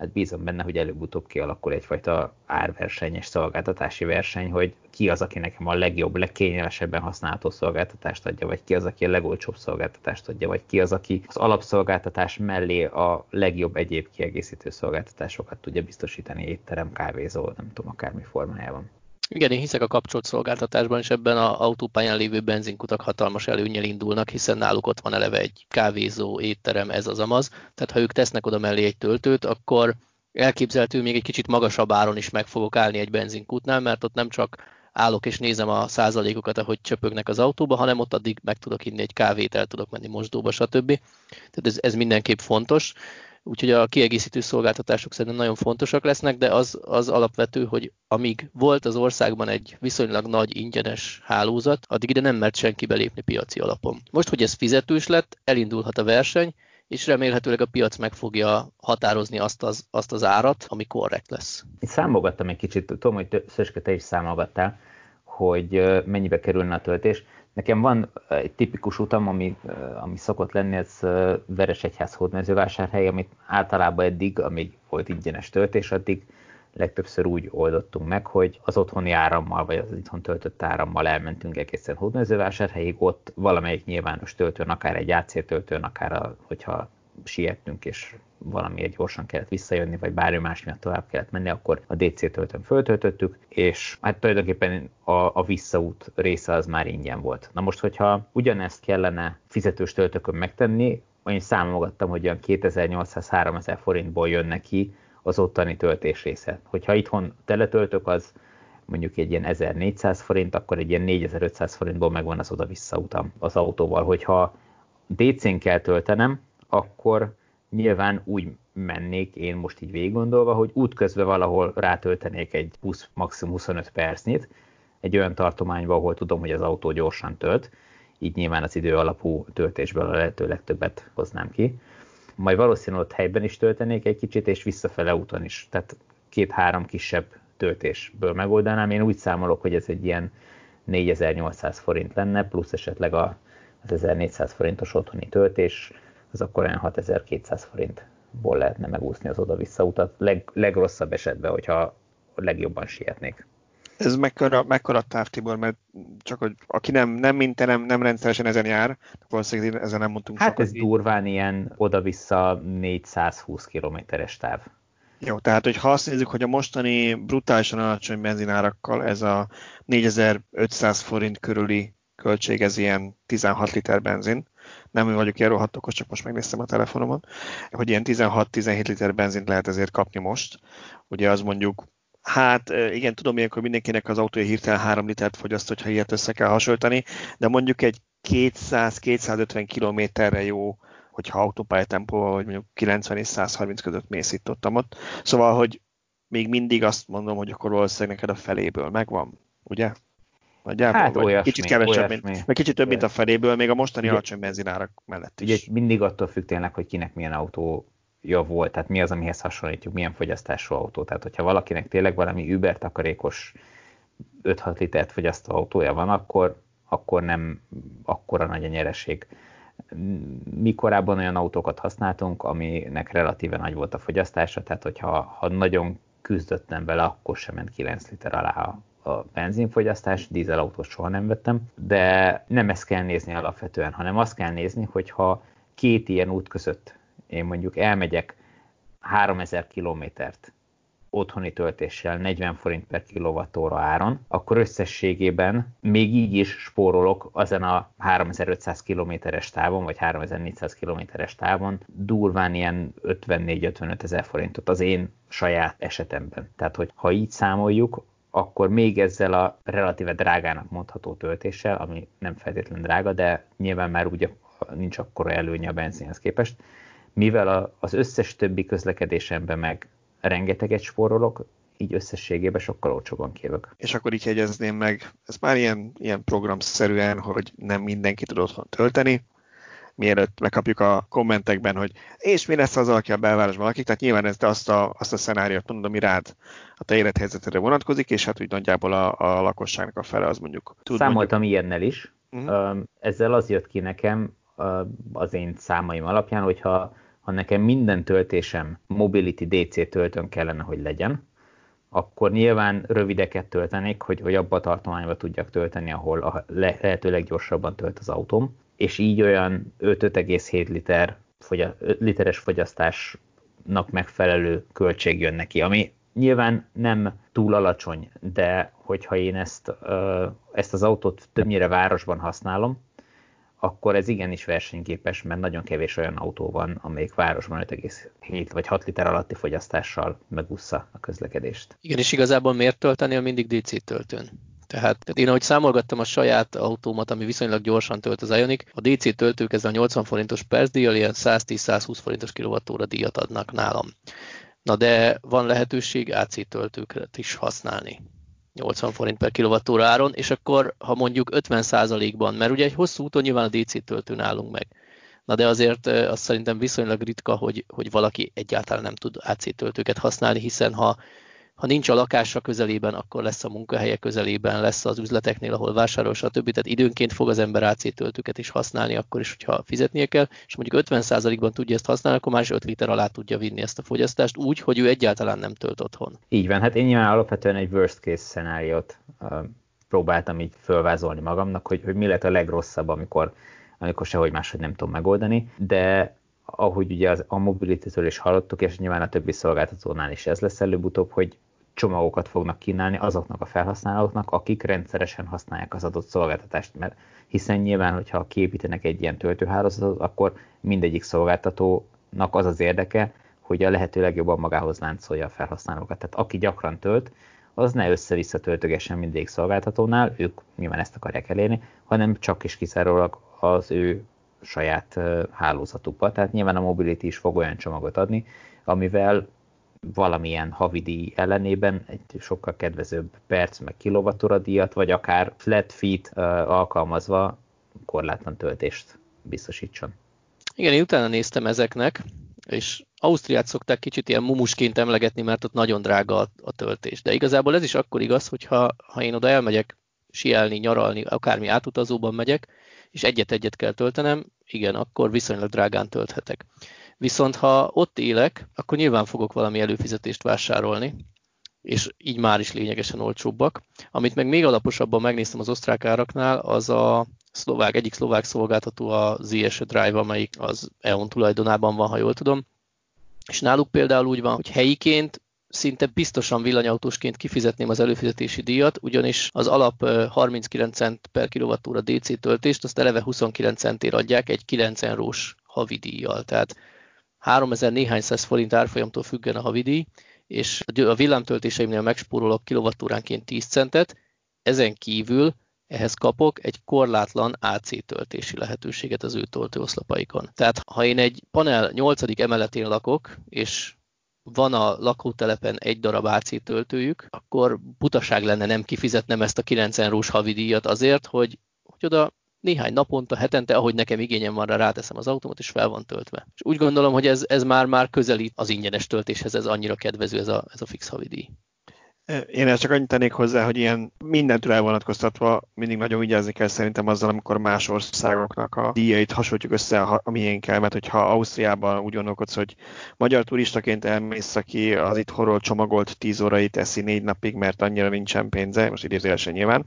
Speaker 1: hát bízom benne, hogy előbb-utóbb kialakul egyfajta árverseny és szolgáltatási verseny, hogy ki az, aki nekem a legjobb, legkényelmesebben használható szolgáltatást adja, vagy ki az, aki a legolcsóbb szolgáltatást adja, vagy ki az, aki az alapszolgáltatás mellé a legjobb egyéb kiegészítő szolgáltatásokat tudja biztosítani étterem, kávézó, nem tudom, akármi formájában.
Speaker 3: Igen, én hiszek a kapcsolt szolgáltatásban, és ebben az autópályán lévő benzinkutak hatalmas előnyel indulnak, hiszen náluk ott van eleve egy kávézó, étterem, ez az amaz. Tehát ha ők tesznek oda mellé egy töltőt, akkor elképzelhető még egy kicsit magasabb áron is meg fogok állni egy benzinkútnál, mert ott nem csak állok és nézem a százalékokat, ahogy csöpögnek az autóba, hanem ott addig meg tudok inni egy kávét, el tudok menni mosdóba, stb. Tehát ez, ez mindenképp fontos úgyhogy a kiegészítő szolgáltatások szerintem nagyon fontosak lesznek, de az, az alapvető, hogy amíg volt az országban egy viszonylag nagy ingyenes hálózat, addig ide nem mert senki belépni piaci alapon. Most, hogy ez fizetős lett, elindulhat a verseny, és remélhetőleg a piac meg fogja határozni azt az, azt az árat, ami korrekt lesz.
Speaker 1: Én számolgattam egy kicsit, tudom, hogy Szöske, te is számolgattál, hogy mennyibe kerülne a töltés. Nekem van egy tipikus utam, ami, ami szokott lenni, ez Veresegyház hódmezővásárhely, amit általában eddig, amíg volt ingyenes töltés, addig legtöbbször úgy oldottunk meg, hogy az otthoni árammal, vagy az itthon töltött árammal elmentünk egészen hódmezővásárhelyig, ott valamelyik nyilvános töltőn, akár egy AC töltőn, akár a, hogyha siettünk és valamiért gyorsan kellett visszajönni, vagy bármi más miatt tovább kellett menni, akkor a DC töltőn föltöltöttük, és hát tulajdonképpen a, a visszaút része az már ingyen volt. Na most, hogyha ugyanezt kellene fizetős töltőkön megtenni, én számolgattam, hogy olyan 2800-3000 forintból jön neki az ottani töltés része. Hogyha itthon teletöltök, az mondjuk egy ilyen 1400 forint, akkor egy ilyen 4500 forintból megvan az oda-vissza utam az autóval. Hogyha DC-n kell töltenem, akkor nyilván úgy mennék én most így végig gondolva, hogy útközben valahol rátöltenék egy 20, maximum 25 percnyit, egy olyan tartományba, ahol tudom, hogy az autó gyorsan tölt, így nyilván az idő alapú töltésből a lehető legtöbbet hoznám ki. Majd valószínűleg ott helyben is töltenék egy kicsit, és visszafele úton is. Tehát két-három kisebb töltésből megoldanám. Én úgy számolok, hogy ez egy ilyen 4800 forint lenne, plusz esetleg a, az 1400 forintos otthoni töltés, az akkor olyan 6200 forintból lehetne megúszni az oda-vissza utat, leg, legrosszabb esetben, hogyha legjobban sietnék.
Speaker 2: Ez mekkora, mekkora táv, Tibor, mert csak hogy aki nem, nem mint nem, nem rendszeresen ezen jár, valószínűleg ezen nem mondtunk
Speaker 1: Hát ez durván ilyen oda-vissza 420 kilométeres táv.
Speaker 2: Jó, tehát hogy ha azt nézzük, hogy a mostani brutálisan alacsony benzinárakkal ez a 4500 forint körüli költség, ez ilyen 16 liter benzin, nem vagyok ilyen rohadt okos, csak most megnéztem a telefonomon, hogy ilyen 16-17 liter benzint lehet ezért kapni most. Ugye az mondjuk Hát igen, tudom, ilyenkor mindenkinek az autója hirtelen 3 litert fogyaszt, hogyha ilyet össze kell hasonlítani, de mondjuk egy 200-250 kilométerre jó, hogyha autópályatempóval, vagy mondjuk 90 és 130 között mész itt ott, ott. Szóval, hogy még mindig azt mondom, hogy akkor valószínűleg neked a feléből megvan ugye?
Speaker 1: Nagyjából, hát olyasmi,
Speaker 2: kicsit kevesebb, olyasmi, mint, vagy kicsit több, mint a feléből, még a mostani ugye, alacsony benzinárak mellett is.
Speaker 1: Ugye mindig attól függ tényleg, hogy kinek milyen autója volt, tehát mi az, amihez hasonlítjuk, milyen fogyasztású autó. Tehát, hogyha valakinek tényleg valami Uber takarékos 5-6 litert fogyasztó autója van, akkor, akkor nem akkora nagy a nyereség. Mi korábban olyan autókat használtunk, aminek relatíve nagy volt a fogyasztása, tehát hogyha ha nagyon küzdöttem vele, akkor sem ment 9 liter alá a a benzinfogyasztás, dízelautót soha nem vettem, de nem ezt kell nézni alapvetően, hanem azt kell nézni, hogyha két ilyen út között én mondjuk elmegyek 3000 kilométert otthoni töltéssel 40 forint per kilovattóra áron, akkor összességében még így is spórolok ezen a 3500 kilométeres távon, vagy 3400 kilométeres távon durván ilyen 54-55 ezer forintot az én saját esetemben. Tehát, hogy ha így számoljuk, akkor még ezzel a relatíve drágának mondható töltéssel, ami nem feltétlenül drága, de nyilván már úgy nincs akkora előnye a benzinhez képest, mivel az összes többi közlekedésemben meg rengeteget spórolok, így összességében sokkal olcsóban kijövök.
Speaker 2: És akkor így jegyezném meg, ez már ilyen, ilyen programszerűen, hogy nem mindenki tud otthon tölteni, mielőtt megkapjuk a kommentekben, hogy és mi lesz az, aki a belvárosban lakik, tehát nyilván ez azt a, azt a szenáriót mondod, ami rád a te élethelyzetedre vonatkozik, és hát úgy nagyjából a, a lakosságnak a fele az mondjuk
Speaker 1: tud Számoltam mondjuk... ilyennel is. Uh-huh. Ezzel az jött ki nekem az én számaim alapján, hogyha ha nekem minden töltésem Mobility DC töltőn kellene, hogy legyen, akkor nyilván rövideket töltenék, hogy, hogy abba a tartományba tudjak tölteni, ahol a lehető leggyorsabban tölt az autóm és így olyan 5-5,7 liter fogya, literes fogyasztásnak megfelelő költség jön neki, ami nyilván nem túl alacsony, de hogyha én ezt, ezt az autót többnyire városban használom, akkor ez igenis versenyképes, mert nagyon kevés olyan autó van, amelyik városban 5,7 vagy 6 liter alatti fogyasztással megúszza a közlekedést.
Speaker 3: Igen, és igazából miért tölteni a mindig DC töltőn? Tehát, én ahogy számolgattam a saját autómat, ami viszonylag gyorsan tölt az Ionic, a DC töltők ezzel a 80 forintos percdíjjal ilyen 110-120 forintos kilovattóra díjat adnak nálam. Na de van lehetőség AC töltőket is használni. 80 forint per kilovattóra áron, és akkor, ha mondjuk 50%-ban, mert ugye egy hosszú úton nyilván a DC töltőn állunk meg. Na de azért azt szerintem viszonylag ritka, hogy, hogy valaki egyáltalán nem tud AC töltőket használni, hiszen ha ha nincs a lakása közelében, akkor lesz a munkahelye közelében, lesz az üzleteknél, ahol vásárol, stb. Tehát időnként fog az ember AC töltőket is használni, akkor is, hogyha fizetnie kell, és mondjuk 50%-ban tudja ezt használni, akkor más 5 liter alá tudja vinni ezt a fogyasztást, úgy, hogy ő egyáltalán nem tölt otthon.
Speaker 1: Így van, hát én nyilván alapvetően egy worst case szenáriót próbáltam így fölvázolni magamnak, hogy, hogy mi lett a legrosszabb, amikor, amikor sehogy máshogy nem tudom megoldani, de ahogy ugye az, a mobilitésről is hallottuk, és nyilván a többi szolgáltatónál is ez lesz előbb-utóbb, hogy csomagokat fognak kínálni azoknak a felhasználóknak, akik rendszeresen használják az adott szolgáltatást, mert hiszen nyilván, hogyha kiépítenek egy ilyen töltőhálózatot, akkor mindegyik szolgáltatónak az az érdeke, hogy a lehető legjobban magához láncolja a felhasználókat. Tehát aki gyakran tölt, az ne össze-vissza töltögessen mindig szolgáltatónál, ők nyilván ezt akarják elérni, hanem csak is kizárólag az ő saját hálózatukba. Tehát nyilván a Mobility is fog olyan csomagot adni, amivel valamilyen havidíj ellenében egy sokkal kedvezőbb perc meg kilovattóra díjat, vagy akár flat feet alkalmazva korlátlan töltést biztosítson.
Speaker 3: Igen, én utána néztem ezeknek, és Ausztriát szokták kicsit ilyen mumusként emlegetni, mert ott nagyon drága a, a töltés. De igazából ez is akkor igaz, hogyha ha én oda elmegyek sielni, nyaralni, akármi átutazóban megyek, és egyet-egyet kell töltenem, igen, akkor viszonylag drágán tölthetek. Viszont ha ott élek, akkor nyilván fogok valami előfizetést vásárolni, és így már is lényegesen olcsóbbak. Amit meg még alaposabban megnéztem az osztrák áraknál, az a szlovák, egyik szlovák szolgáltató a ZS Drive, amelyik az EON tulajdonában van, ha jól tudom. És náluk például úgy van, hogy helyiként szinte biztosan villanyautósként kifizetném az előfizetési díjat, ugyanis az alap 39 cent per kilovattóra DC töltést, azt eleve 29 centért adják egy 9 eurós havidíjjal. Tehát 3000 néhány száz forint árfolyamtól függen a havidíj, és a villámtöltéseimnél megspórolok kilovattóránként 10 centet, ezen kívül ehhez kapok egy korlátlan AC töltési lehetőséget az ő töltőoszlapaikon. Tehát ha én egy panel 8. emeletén lakok, és van a lakótelepen egy darab AC töltőjük, akkor butaság lenne nem kifizetnem ezt a 9 eurós havidíjat azért, hogy, hogy oda néhány naponta, hetente, ahogy nekem igényem van rá, ráteszem az autómat, és fel van töltve. És úgy gondolom, hogy ez, ez már, már közelít az ingyenes töltéshez, ez annyira kedvező ez a, ez a fix havidíj.
Speaker 2: Én ezt csak annyit tennék hozzá, hogy ilyen mindentől elvonatkoztatva mindig nagyon vigyázni kell szerintem azzal, amikor más országoknak a díjait hasonlítjuk össze a, miénkkel, mert hogyha Ausztriában úgy gondolkodsz, hogy magyar turistaként elmész, aki az itt horror csomagolt 10 órait teszi négy napig, mert annyira nincsen pénze, most idézőjelesen nyilván,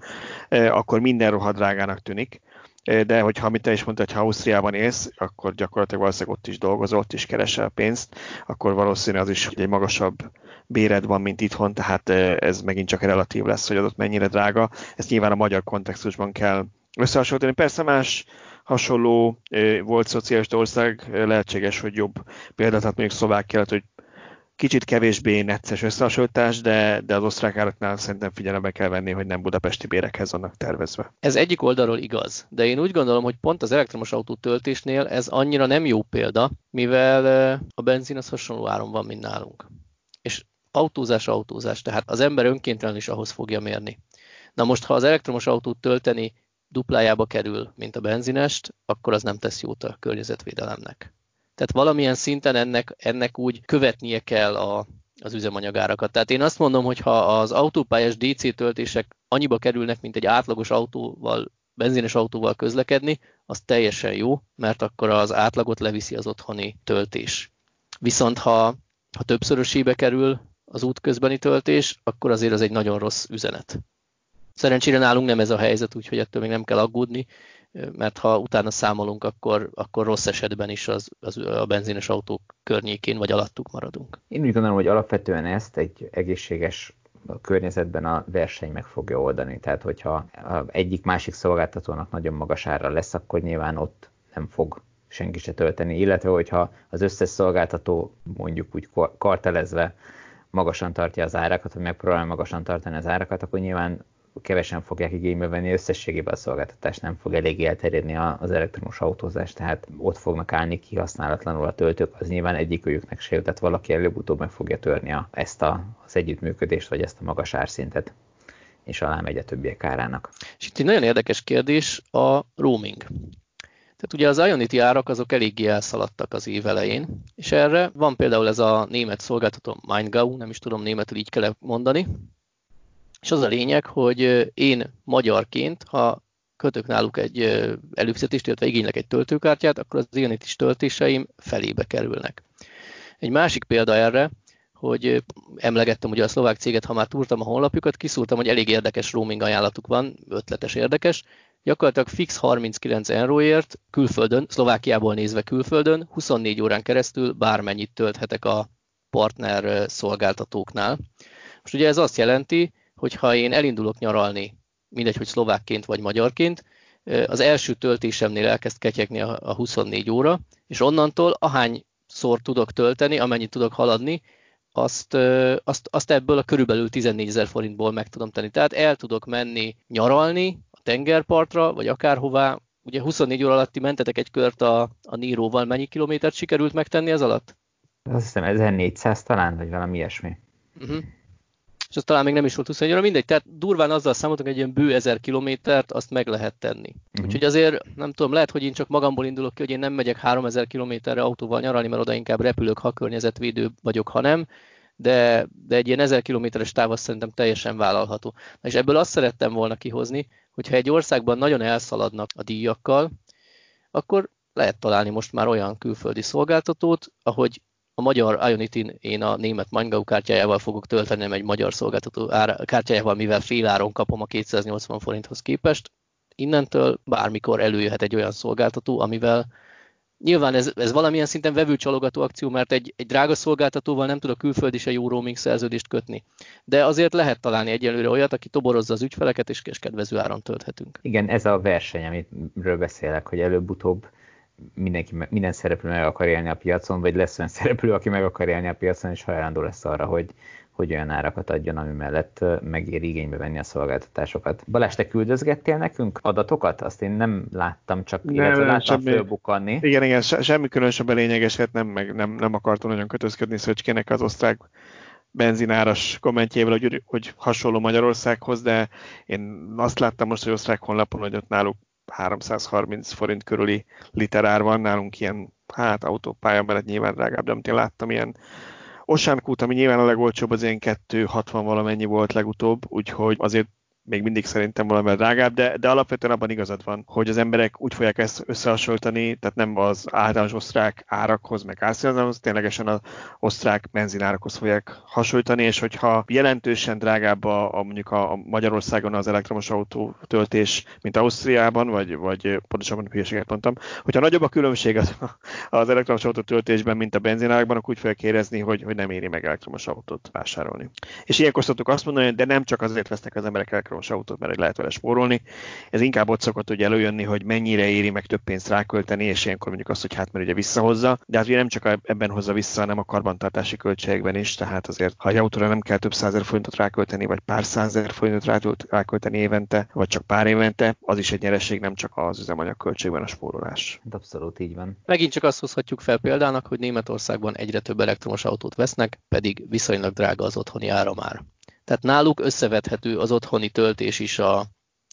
Speaker 2: akkor minden rohadrágának tűnik de hogyha, amit te is mondtad, ha Ausztriában élsz, akkor gyakorlatilag valószínűleg ott is dolgozol, ott is keresel pénzt, akkor valószínű az is, hogy egy magasabb béred van, mint itthon, tehát ez megint csak relatív lesz, hogy adott mennyire drága. Ezt nyilván a magyar kontextusban kell összehasonlítani. Persze más hasonló volt szociális ország, lehetséges, hogy jobb példát, tehát mondjuk Szlovákia, hogy kicsit kevésbé necces összehasonlítás, de, de az osztrák áraknál szerintem figyelembe kell venni, hogy nem budapesti bérekhez vannak tervezve.
Speaker 3: Ez egyik oldalról igaz, de én úgy gondolom, hogy pont az elektromos autó töltésnél ez annyira nem jó példa, mivel a benzin az hasonló áron van, mint nálunk. És autózás autózás, tehát az ember önkéntelen is ahhoz fogja mérni. Na most, ha az elektromos autót tölteni duplájába kerül, mint a benzinest, akkor az nem tesz jót a környezetvédelemnek. Tehát valamilyen szinten ennek, ennek úgy követnie kell a, az üzemanyagárakat. Tehát én azt mondom, hogy ha az autópályás DC töltések annyiba kerülnek, mint egy átlagos autóval, benzines autóval közlekedni, az teljesen jó, mert akkor az átlagot leviszi az otthoni töltés. Viszont ha, ha többszörösébe kerül az útközbeni töltés, akkor azért az egy nagyon rossz üzenet. Szerencsére nálunk nem ez a helyzet, úgyhogy ettől még nem kell aggódni mert ha utána számolunk, akkor, akkor rossz esetben is az, az a benzines autók környékén vagy alattuk maradunk.
Speaker 1: Én úgy gondolom, hogy alapvetően ezt egy egészséges környezetben a verseny meg fogja oldani. Tehát, hogyha egyik másik szolgáltatónak nagyon magas ára lesz, akkor nyilván ott nem fog senki se tölteni, illetve hogyha az összes szolgáltató mondjuk úgy kartelezve magasan tartja az árakat, vagy megpróbálja magasan tartani az árakat, akkor nyilván kevesen fogják igénybe venni, összességében a szolgáltatás nem fog eléggé elterjedni az elektromos autózás, tehát ott fognak állni kihasználatlanul a töltők, az nyilván egyikőjüknek se tehát valaki előbb-utóbb meg fogja törni a, ezt a, az együttműködést, vagy ezt a magas árszintet és alá megy a többiek árának.
Speaker 3: És itt egy nagyon érdekes kérdés a roaming. Tehát ugye az Ionity árak azok eléggé elszaladtak az év elején, és erre van például ez a német szolgáltató MindGau, nem is tudom németül így kell mondani, és az a lényeg, hogy én magyarként, ha kötök náluk egy előfizetést, illetve igénylek egy töltőkártyát, akkor az is töltéseim felébe kerülnek. Egy másik példa erre, hogy emlegettem ugye a szlovák céget, ha már túrtam a honlapjukat, kiszúrtam, hogy elég érdekes roaming ajánlatuk van, ötletes érdekes. Gyakorlatilag fix 39 euróért külföldön, Szlovákiából nézve külföldön, 24 órán keresztül bármennyit tölthetek a partner szolgáltatóknál. Most ugye ez azt jelenti, hogyha én elindulok nyaralni, mindegy, hogy szlovákként vagy magyarként, az első töltésemnél elkezd ketyegni a 24 óra, és onnantól ahány szor tudok tölteni, amennyit tudok haladni, azt, azt, azt ebből a körülbelül 14 ezer forintból meg tudom tenni. Tehát el tudok menni nyaralni a tengerpartra, vagy akárhová. Ugye 24 óra alatti mentetek egy kört a, a Níróval, mennyi kilométert sikerült megtenni ez alatt?
Speaker 1: Azt hiszem 1400 talán, vagy valami ilyesmi. Uh-huh
Speaker 3: és az talán még nem is volt 21 óra, mindegy, tehát durván azzal számoltunk, egy ilyen bő ezer kilométert azt meg lehet tenni. Uh-huh. Úgyhogy azért nem tudom, lehet, hogy én csak magamból indulok ki, hogy én nem megyek 3000 kilométerre autóval nyaralni, mert oda inkább repülök, ha környezetvédő vagyok, ha nem, de, de egy ilyen 1000 kilométeres táv az szerintem teljesen vállalható. És ebből azt szerettem volna kihozni, hogyha egy országban nagyon elszaladnak a díjakkal, akkor lehet találni most már olyan külföldi szolgáltatót, ahogy a magyar Ionity-n én a német Mangau kártyájával fogok tölteni, nem egy magyar szolgáltató ára, kártyájával, mivel fél áron kapom a 280 forinthoz képest. Innentől bármikor előjöhet egy olyan szolgáltató, amivel Nyilván ez, ez valamilyen szinten vevőcsalogató akció, mert egy, egy drága szolgáltatóval nem tud a külföldi se jó roaming szerződést kötni. De azért lehet találni egyelőre olyat, aki toborozza az ügyfeleket, és kedvező áron tölthetünk.
Speaker 1: Igen, ez a verseny, amiről beszélek, hogy előbb-utóbb mindenki, minden szereplő meg akar élni a piacon, vagy lesz olyan szereplő, aki meg akar élni a piacon, és hajlandó lesz arra, hogy, hogy olyan árakat adjon, ami mellett megéri igénybe venni a szolgáltatásokat. Balázs, te küldözgettél nekünk adatokat? Azt én nem láttam, csak nem, illetve láttam semmi, fölbukkanni.
Speaker 2: Igen, igen, se, semmi különösebben lényegeset nem, meg nem, nem akartam nagyon kötözködni Szöcskének az osztrák benzináras kommentjével, hogy, hogy hasonló Magyarországhoz, de én azt láttam most, hogy osztrák honlapon, hogy ott náluk 330 forint körüli literár van, nálunk ilyen, hát autópálya mellett nyilván drágább, de amit én láttam, ilyen Osánkút, ami nyilván a legolcsóbb, az ilyen 260 valamennyi volt legutóbb, úgyhogy azért még mindig szerintem valamivel drágább, de, de alapvetően abban igazad van, hogy az emberek úgy fogják ezt összehasonlítani, tehát nem az általános osztrák árakhoz, meg árszínzalhoz, ténylegesen az osztrák benzinárakhoz fogják hasonlítani, és hogyha jelentősen drágább a, a mondjuk a, a Magyarországon az elektromos autó töltés, mint Ausztriában, vagy, vagy pontosabban hülyeséget mondtam, hogyha nagyobb a különbség az, az elektromos autó töltésben, mint a benzinárakban, akkor úgy fogják érezni, hogy, hogy nem éri meg elektromos autót vásárolni. És ilyenkor szoktuk azt mondani, de nem csak azért vesznek az emberek elektromos autót, mert lehet vele spórolni. Ez inkább ott szokott ugye előjönni, hogy mennyire éri meg több pénzt rákölteni, és ilyenkor mondjuk azt, hogy hát mert ugye visszahozza, de hát ugye nem csak ebben hozza vissza, hanem a karbantartási költségekben is, tehát azért ha egy autóra nem kell több százer forintot rákölteni, vagy pár százer forintot rákölteni évente, vagy csak pár évente, az is egy nyereség, nem csak az üzemanyag költségben a spórolás.
Speaker 1: Hát abszolút így van.
Speaker 3: Megint csak azt hozhatjuk fel példának, hogy Németországban egyre több elektromos autót vesznek, pedig viszonylag drága az otthoni áramár. Tehát náluk összevethető az otthoni töltés is a,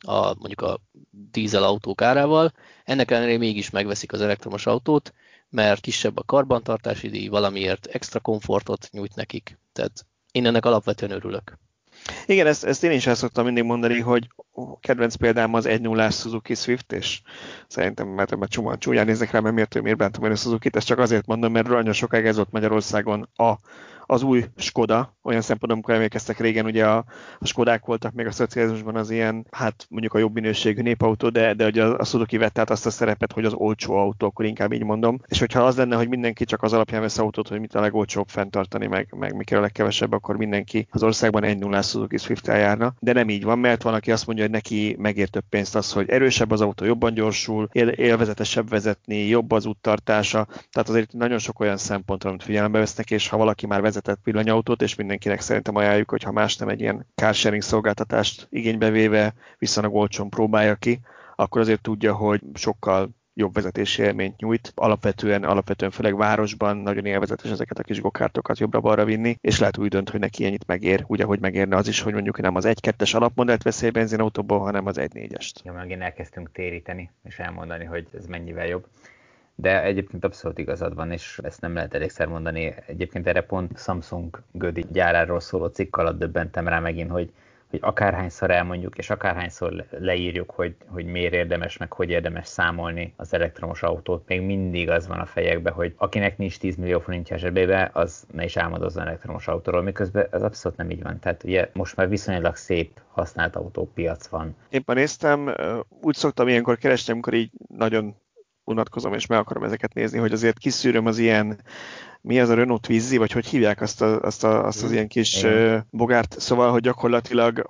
Speaker 3: a mondjuk a dízel autók árával. Ennek ellenére mégis megveszik az elektromos autót, mert kisebb a karbantartási díj, valamiért extra komfortot nyújt nekik. Tehát én ennek alapvetően örülök.
Speaker 2: Igen, ezt, ezt én is el szoktam mindig mondani, hogy kedvenc példám az 1 0 Suzuki Swift, és szerintem, mert ebben csomóan csúnyán néznek rá, mert miért, miért bántam én a Suzuki-t, ezt csak azért mondom, mert nagyon sokáig ez volt Magyarországon a az új Skoda, olyan szempontból, amikor emlékeztek régen, ugye a, a Skodák voltak még a szocializmusban az ilyen, hát mondjuk a jobb minőségű népautó, de, de ugye a Suzuki vett át azt a szerepet, hogy az olcsó autó, akkor inkább így mondom. És hogyha az lenne, hogy mindenki csak az alapján vesz autót, hogy mit a legolcsóbb fenntartani, meg, meg mi a legkevesebb, akkor mindenki az országban egy 0 Suzuki swift járna. De nem így van, mert van, aki azt mondja, hogy neki megér több pénzt az, hogy erősebb az autó, jobban gyorsul, él, élvezetesebb vezetni, jobb az úttartása. Tehát azért nagyon sok olyan szempont, amit figyelembe vesznek, és ha valaki már vezet vezetett villanyautót, és mindenkinek szerintem ajánljuk, hogy ha más nem egy ilyen carsharing szolgáltatást igénybe véve viszonylag olcsón próbálja ki, akkor azért tudja, hogy sokkal jobb vezetési élményt nyújt. Alapvetően, alapvetően főleg városban nagyon élvezetes ezeket a kis gokártokat jobbra-balra vinni, és lehet úgy dönt, hogy neki ennyit megér, úgy, ahogy megérne az is, hogy mondjuk nem az 1-2-es alapmodellt veszi egy benzinautóból, hanem az 1-4-est.
Speaker 1: Ja, megint elkezdtünk téríteni, és elmondani, hogy ez mennyivel jobb de egyébként abszolút igazad van, és ezt nem lehet elégszer mondani. Egyébként erre pont Samsung Gödi gyáráról szóló cikk alatt döbbentem rá megint, hogy, hogy akárhányszor elmondjuk, és akárhányszor leírjuk, hogy, hogy miért érdemes, meg hogy érdemes számolni az elektromos autót, még mindig az van a fejekben, hogy akinek nincs 10 millió forintja zsebébe, az ne is álmodozzon elektromos autóról, miközben ez abszolút nem így van. Tehát ugye most már viszonylag szép használt autópiac van.
Speaker 2: Éppen néztem, úgy szoktam ilyenkor keresni, amikor így nagyon unatkozom, és meg akarom ezeket nézni, hogy azért kiszűröm az ilyen mi az a Renault Twizy, vagy hogy hívják azt, a, azt, a, azt az ilyen kis Igen. bogárt, szóval, hogy gyakorlatilag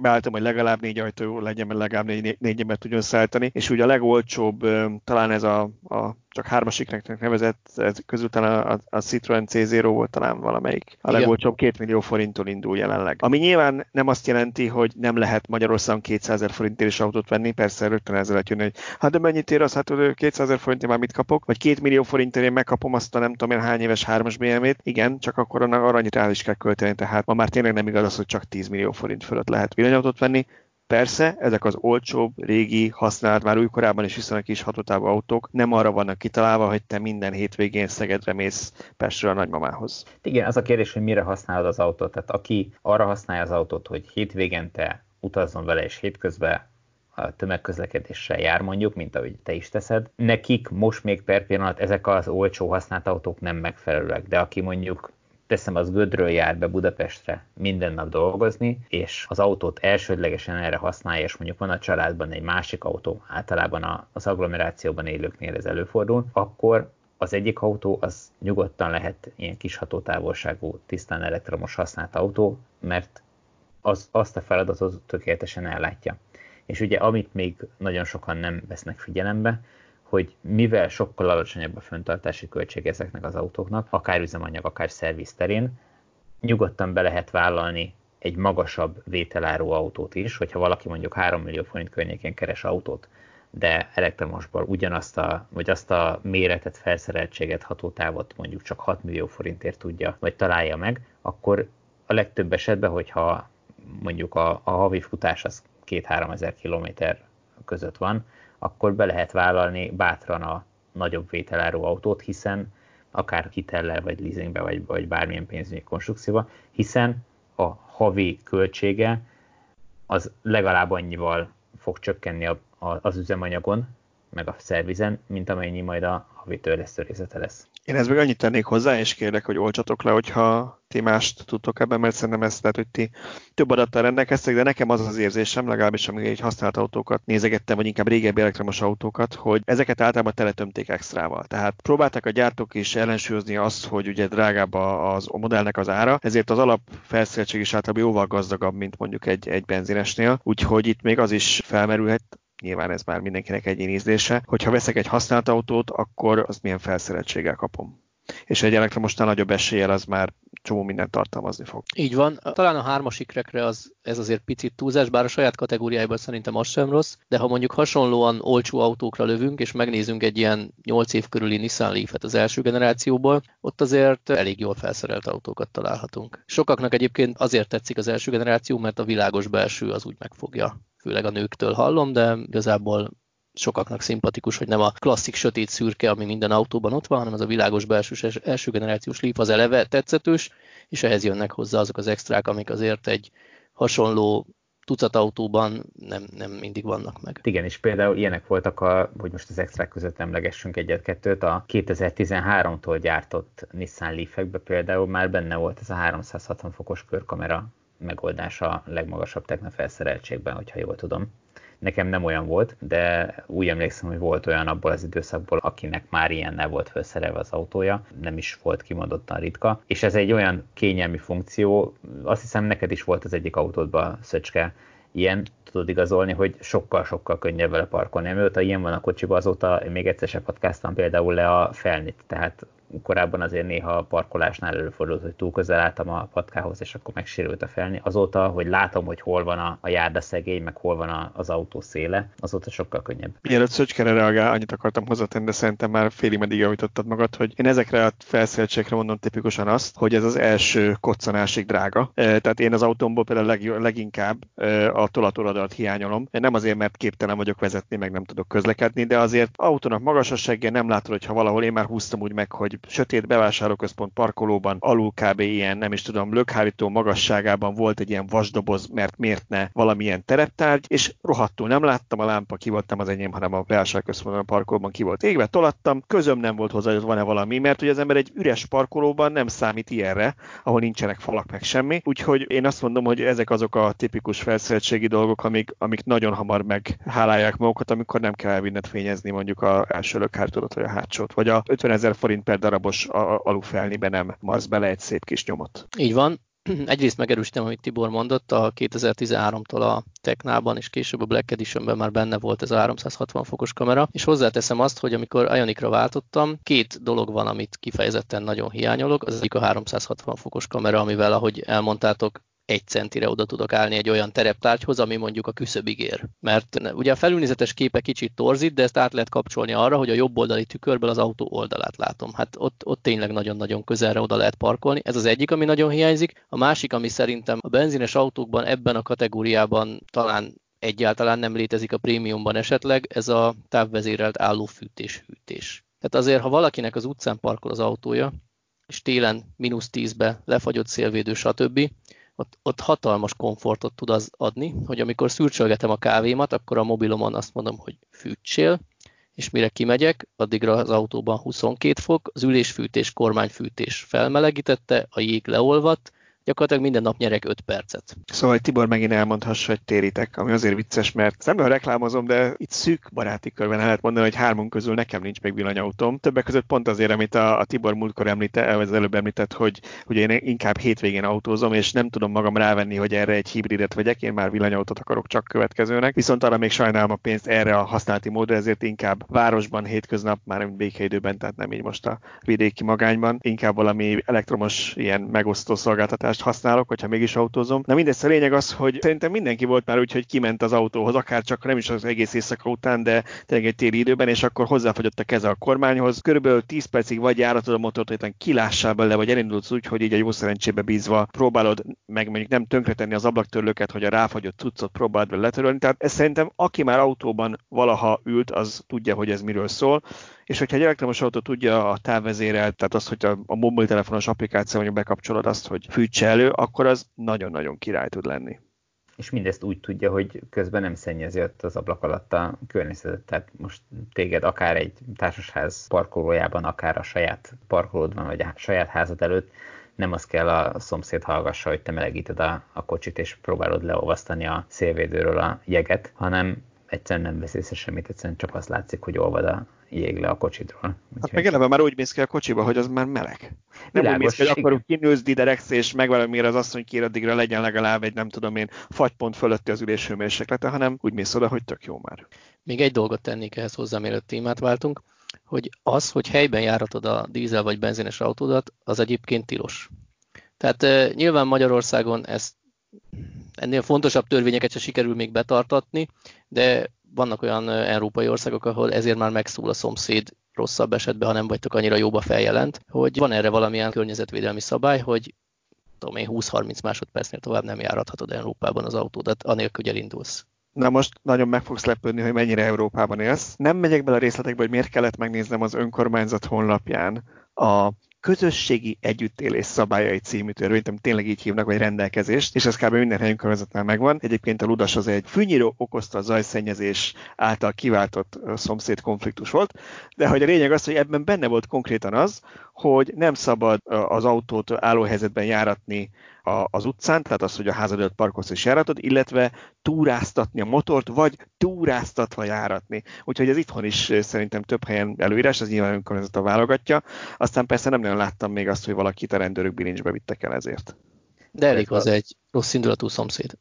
Speaker 2: beálltam, hogy legalább négy ajtó legyen, mert legalább négy, négy ember tudjon szállítani, és ugye a legolcsóbb, talán ez a, a csak hármasiknek nevezett, ez közül talán a, a Citroen C0 volt talán valamelyik. A Igen. legolcsóbb két millió forinttól indul jelenleg. Ami nyilván nem azt jelenti, hogy nem lehet Magyarországon 200 ezer forintért is autót venni, persze rögtön ezzel lehet jönni, hogy hát de mennyit ér az, hát 200 ezer forintért már mit kapok, vagy 2 millió forintért én megkapom azt a nem tudom én hány éves hármas BMW-t, igen, csak akkor annak aranyit rá is kell költeni, tehát ma már tényleg nem igaz az, hogy csak 10 millió forint fölött lehet villanyautót venni, Persze, ezek az olcsóbb, régi, használt, már újkorában is viszonylag kis hatótávú autók nem arra vannak kitalálva, hogy te minden hétvégén Szegedre mész Pestről a nagymamához.
Speaker 1: Igen, az a kérdés, hogy mire használod az autót. Tehát aki arra használja az autót, hogy hétvégente utazzon vele, és hétközben a tömegközlekedéssel jár mondjuk, mint ahogy te is teszed. Nekik most még per pillanat ezek az olcsó használt autók nem megfelelőek, de aki mondjuk teszem, az Gödről jár be Budapestre minden nap dolgozni, és az autót elsődlegesen erre használja, és mondjuk van a családban egy másik autó, általában az agglomerációban élőknél ez előfordul, akkor az egyik autó az nyugodtan lehet ilyen kis hatótávolságú, tisztán elektromos használt autó, mert az, azt a feladatot tökéletesen ellátja. És ugye amit még nagyon sokan nem vesznek figyelembe, hogy mivel sokkal alacsonyabb a föntartási költség ezeknek az autóknak, akár üzemanyag, akár szerviz terén, nyugodtan be lehet vállalni egy magasabb vételáró autót is, hogyha valaki mondjuk 3 millió forint környékén keres autót, de elektromosból ugyanazt a, vagy azt a méretet, felszereltséget, hatótávot mondjuk csak 6 millió forintért tudja, vagy találja meg, akkor a legtöbb esetben, hogyha mondjuk a, a havi futás az 2-3 ezer kilométer között van, akkor be lehet vállalni bátran a nagyobb vételáró autót, hiszen akár hitellel, vagy leasingbe, vagy, vagy bármilyen pénzügyi konstrukcióba, hiszen a havi költsége az legalább annyival fog csökkenni a, a, az üzemanyagon, meg a szervizen, mint amennyi majd a havi törlesztő részlete lesz.
Speaker 2: Én ezt meg annyit tennék hozzá, és kérlek, hogy olcsatok le, hogyha ti mást tudtok ebben, mert szerintem ezt lehet, hogy ti több adattal rendelkeztek, de nekem az az érzésem, legalábbis amíg egy használt autókat nézegettem, vagy inkább régebbi elektromos autókat, hogy ezeket általában teletömték extrával. Tehát próbálták a gyártók is ellensúlyozni azt, hogy ugye drágább az, a modellnek az ára, ezért az alap is általában jóval gazdagabb, mint mondjuk egy, egy benzinesnél, úgyhogy itt még az is felmerülhet, nyilván ez már mindenkinek egy ízlése, hogyha veszek egy használt autót, akkor az milyen felszereltséggel kapom. És egy elektromosnál nagyobb eséllyel az már csomó mindent tartalmazni fog.
Speaker 3: Így van. Talán a hármas ikrekre az, ez azért picit túlzás, bár a saját kategóriájában szerintem az sem rossz, de ha mondjuk hasonlóan olcsó autókra lövünk, és megnézünk egy ilyen 8 év körüli Nissan Leaf-et az első generációból, ott azért elég jól felszerelt autókat találhatunk. Sokaknak egyébként azért tetszik az első generáció, mert a világos belső az úgy megfogja főleg a nőktől hallom, de igazából sokaknak szimpatikus, hogy nem a klasszik sötét szürke, ami minden autóban ott van, hanem az a világos belsős első generációs Leaf az eleve tetszetős, és ehhez jönnek hozzá azok az extrák, amik azért egy hasonló tucat autóban nem, nem mindig vannak meg.
Speaker 1: Igen, és például ilyenek voltak, a, hogy most az extrák között emlegessünk egyet-kettőt, a 2013-tól gyártott Nissan Leaf-ekbe például már benne volt ez a 360 fokos körkamera megoldása a legmagasabb technofelszereltségben, hogyha jól tudom. Nekem nem olyan volt, de úgy emlékszem, hogy volt olyan abból az időszakból, akinek már ilyennel volt felszerelve az autója, nem is volt kimondottan ritka. És ez egy olyan kényelmi funkció, azt hiszem neked is volt az egyik autódban, Szöcske, ilyen, tudod igazolni, hogy sokkal-sokkal könnyebb vele parkolni. Mióta ilyen van a kocsiba, azóta még egyszer se podcastam például le a felnit, tehát korábban azért néha a parkolásnál előfordult, hogy túl közel álltam a patkához, és akkor megsérült a felni. Azóta, hogy látom, hogy hol van a, a járdaszegély, meg hol van a, az autó széle, azóta sokkal könnyebb.
Speaker 2: Mielőtt Szöcskere reagál, annyit akartam hozzátenni, de szerintem már félig meddig javítottad magad, hogy én ezekre a felszereltségekre mondom tipikusan azt, hogy ez az első koccanásig drága. E, tehát én az autómból például leg, leginkább e, a tolatoradalt hiányolom. Nem azért, mert képtelen vagyok vezetni, meg nem tudok közlekedni, de azért autónak magas a segge, nem látod, hogy ha valahol én már húztam úgy meg, hogy sötét bevásárlóközpont parkolóban alul kb. ilyen, nem is tudom, lökhárító magasságában volt egy ilyen vasdoboz, mert miért ne valamilyen tereptárgy, és rohadtul nem láttam, a lámpa ki voltam az enyém, hanem a bevásárlóközpontban parkolóban ki volt égve, tolattam, közöm nem volt hozzá, hogy van-e valami, mert hogy az ember egy üres parkolóban nem számít ilyenre, ahol nincsenek falak meg semmi. Úgyhogy én azt mondom, hogy ezek azok a tipikus felszereltségi dolgok, amik, amik nagyon hamar meghálálják magukat, amikor nem kell elvinned fényezni mondjuk a első lökhárítót vagy a hátsót, vagy a 50 ezer forint per darabos alufelnibe nem marsz bele egy szép kis nyomot.
Speaker 3: Így van. Egyrészt megerősítem, amit Tibor mondott, a 2013-tól a Technában és később a Black Editionben már benne volt ez a 360 fokos kamera, és hozzáteszem azt, hogy amikor Ionicra váltottam, két dolog van, amit kifejezetten nagyon hiányolok. Az egyik a 360 fokos kamera, amivel, ahogy elmondtátok, egy centire oda tudok állni egy olyan tereptárgyhoz, ami mondjuk a küszöbig ér. Mert ugye a felülnézetes képe kicsit torzít, de ezt át lehet kapcsolni arra, hogy a jobb oldali tükörből az autó oldalát látom. Hát ott, ott tényleg nagyon-nagyon közelre oda lehet parkolni. Ez az egyik, ami nagyon hiányzik. A másik, ami szerintem a benzines autókban ebben a kategóriában talán egyáltalán nem létezik a prémiumban esetleg, ez a távvezérelt állófűtés-hűtés. Tehát azért, ha valakinek az utcán parkol az autója, és télen mínusz 10-be lefagyott szélvédő, stb., ott, ott hatalmas komfortot tud az adni, hogy amikor szürcsölgetem a kávémat, akkor a mobilomon azt mondom, hogy fűtsél, és mire kimegyek, addigra az autóban 22 fok, az ülésfűtés, kormányfűtés felmelegítette, a jég leolvadt, gyakorlatilag minden nap nyerek 5 percet.
Speaker 2: Szóval, hogy Tibor megint elmondhassa, hogy téritek, ami azért vicces, mert nem reklámozom, de itt szűk baráti körben el lehet mondani, hogy hármunk közül nekem nincs még villanyautóm. Többek között pont azért, amit a, a Tibor múltkor említett, az előbb említett, hogy hogy én inkább hétvégén autózom, és nem tudom magam rávenni, hogy erre egy hibridet vegyek, én már villanyautót akarok csak következőnek. Viszont arra még sajnálom a pénzt erre a használati módra, ezért inkább városban, hétköznap, már békeidőben, tehát nem így most a vidéki magányban, inkább valami elektromos ilyen megosztó szolgáltatást használok, hogyha mégis autózom. Na mindegy, a lényeg az, hogy szerintem mindenki volt már úgy, hogy kiment az autóhoz, akár csak nem is az egész éjszaka után, de tényleg egy téli időben, és akkor hozzáfagyott a keze a kormányhoz. Körülbelül 10 percig vagy járatod a motort, hogy kilássál bele, vagy elindulsz úgy, hogy így a jó szerencsébe bízva próbálod meg mondjuk nem tönkretenni az ablaktörlőket, hogy a ráfagyott cuccot próbáld vele letörölni. Tehát ez szerintem aki már autóban valaha ült, az tudja, hogy ez miről szól és hogyha egy elektromos autó tudja a távvezérelt, tehát az, hogy a, a mobiltelefonos applikáció mondjuk bekapcsolod azt, hogy fűtse elő, akkor az nagyon-nagyon király tud lenni.
Speaker 1: És mindezt úgy tudja, hogy közben nem szennyezi ott az ablak alatt a környezetet. Tehát most téged akár egy társasház parkolójában, akár a saját parkolódban, vagy a saját házad előtt nem az kell a szomszéd hallgassa, hogy te melegíted a, a kocsit, és próbálod leolvasztani a szélvédőről a jeget, hanem egyszerűen nem vesz észre semmit, egyszerűen csak azt látszik, hogy olvad a jég le a kocsidról.
Speaker 2: Hát meg eleve már úgy mész ki a kocsiba, hogy az már meleg. Nem Világos, úgy mész ki, hogy akkor kinősz didereksz, és megvalamire az asszony kér, addigra legyen legalább egy, nem tudom én, fagypont fölötti az ülés hanem úgy mész oda, hogy tök jó már.
Speaker 3: Még egy dolgot tennék ehhez hozzá, mielőtt témát váltunk, hogy az, hogy helyben járatod a dízel vagy benzines autódat, az egyébként tilos. Tehát nyilván Magyarországon ezt ennél fontosabb törvényeket se sikerül még betartatni, de vannak olyan európai országok, ahol ezért már megszól a szomszéd rosszabb esetben, ha nem vagytok annyira jóba feljelent, hogy van erre valamilyen környezetvédelmi szabály, hogy tudom én 20-30 másodpercnél tovább nem járathatod Európában az autódat, anélkül, hogy elindulsz.
Speaker 2: Na most nagyon meg fogsz lepődni, hogy mennyire Európában élsz. Nem megyek bele a részletekbe, hogy miért kellett megnéznem az önkormányzat honlapján a közösségi együttélés szabályai című törvényt, amit tényleg így hívnak, vagy rendelkezést, és ez kb. minden önkormányzatnál megvan. Egyébként a Ludas az egy fűnyíró okozta a zajszennyezés által kiváltott szomszéd konfliktus volt, de hogy a lényeg az, hogy ebben benne volt konkrétan az, hogy nem szabad az autót állóhelyzetben járatni az utcán, tehát az, hogy a házad előtt parkolsz és járatod, illetve túráztatni a motort, vagy túráztatva járatni. Úgyhogy ez itthon is szerintem több helyen előírás, az nyilván önkormányzata válogatja. Aztán persze nem nagyon láttam még azt, hogy valakit a rendőrök bilincsbe vittek el ezért.
Speaker 3: De elég az egy rossz indulatú szomszéd.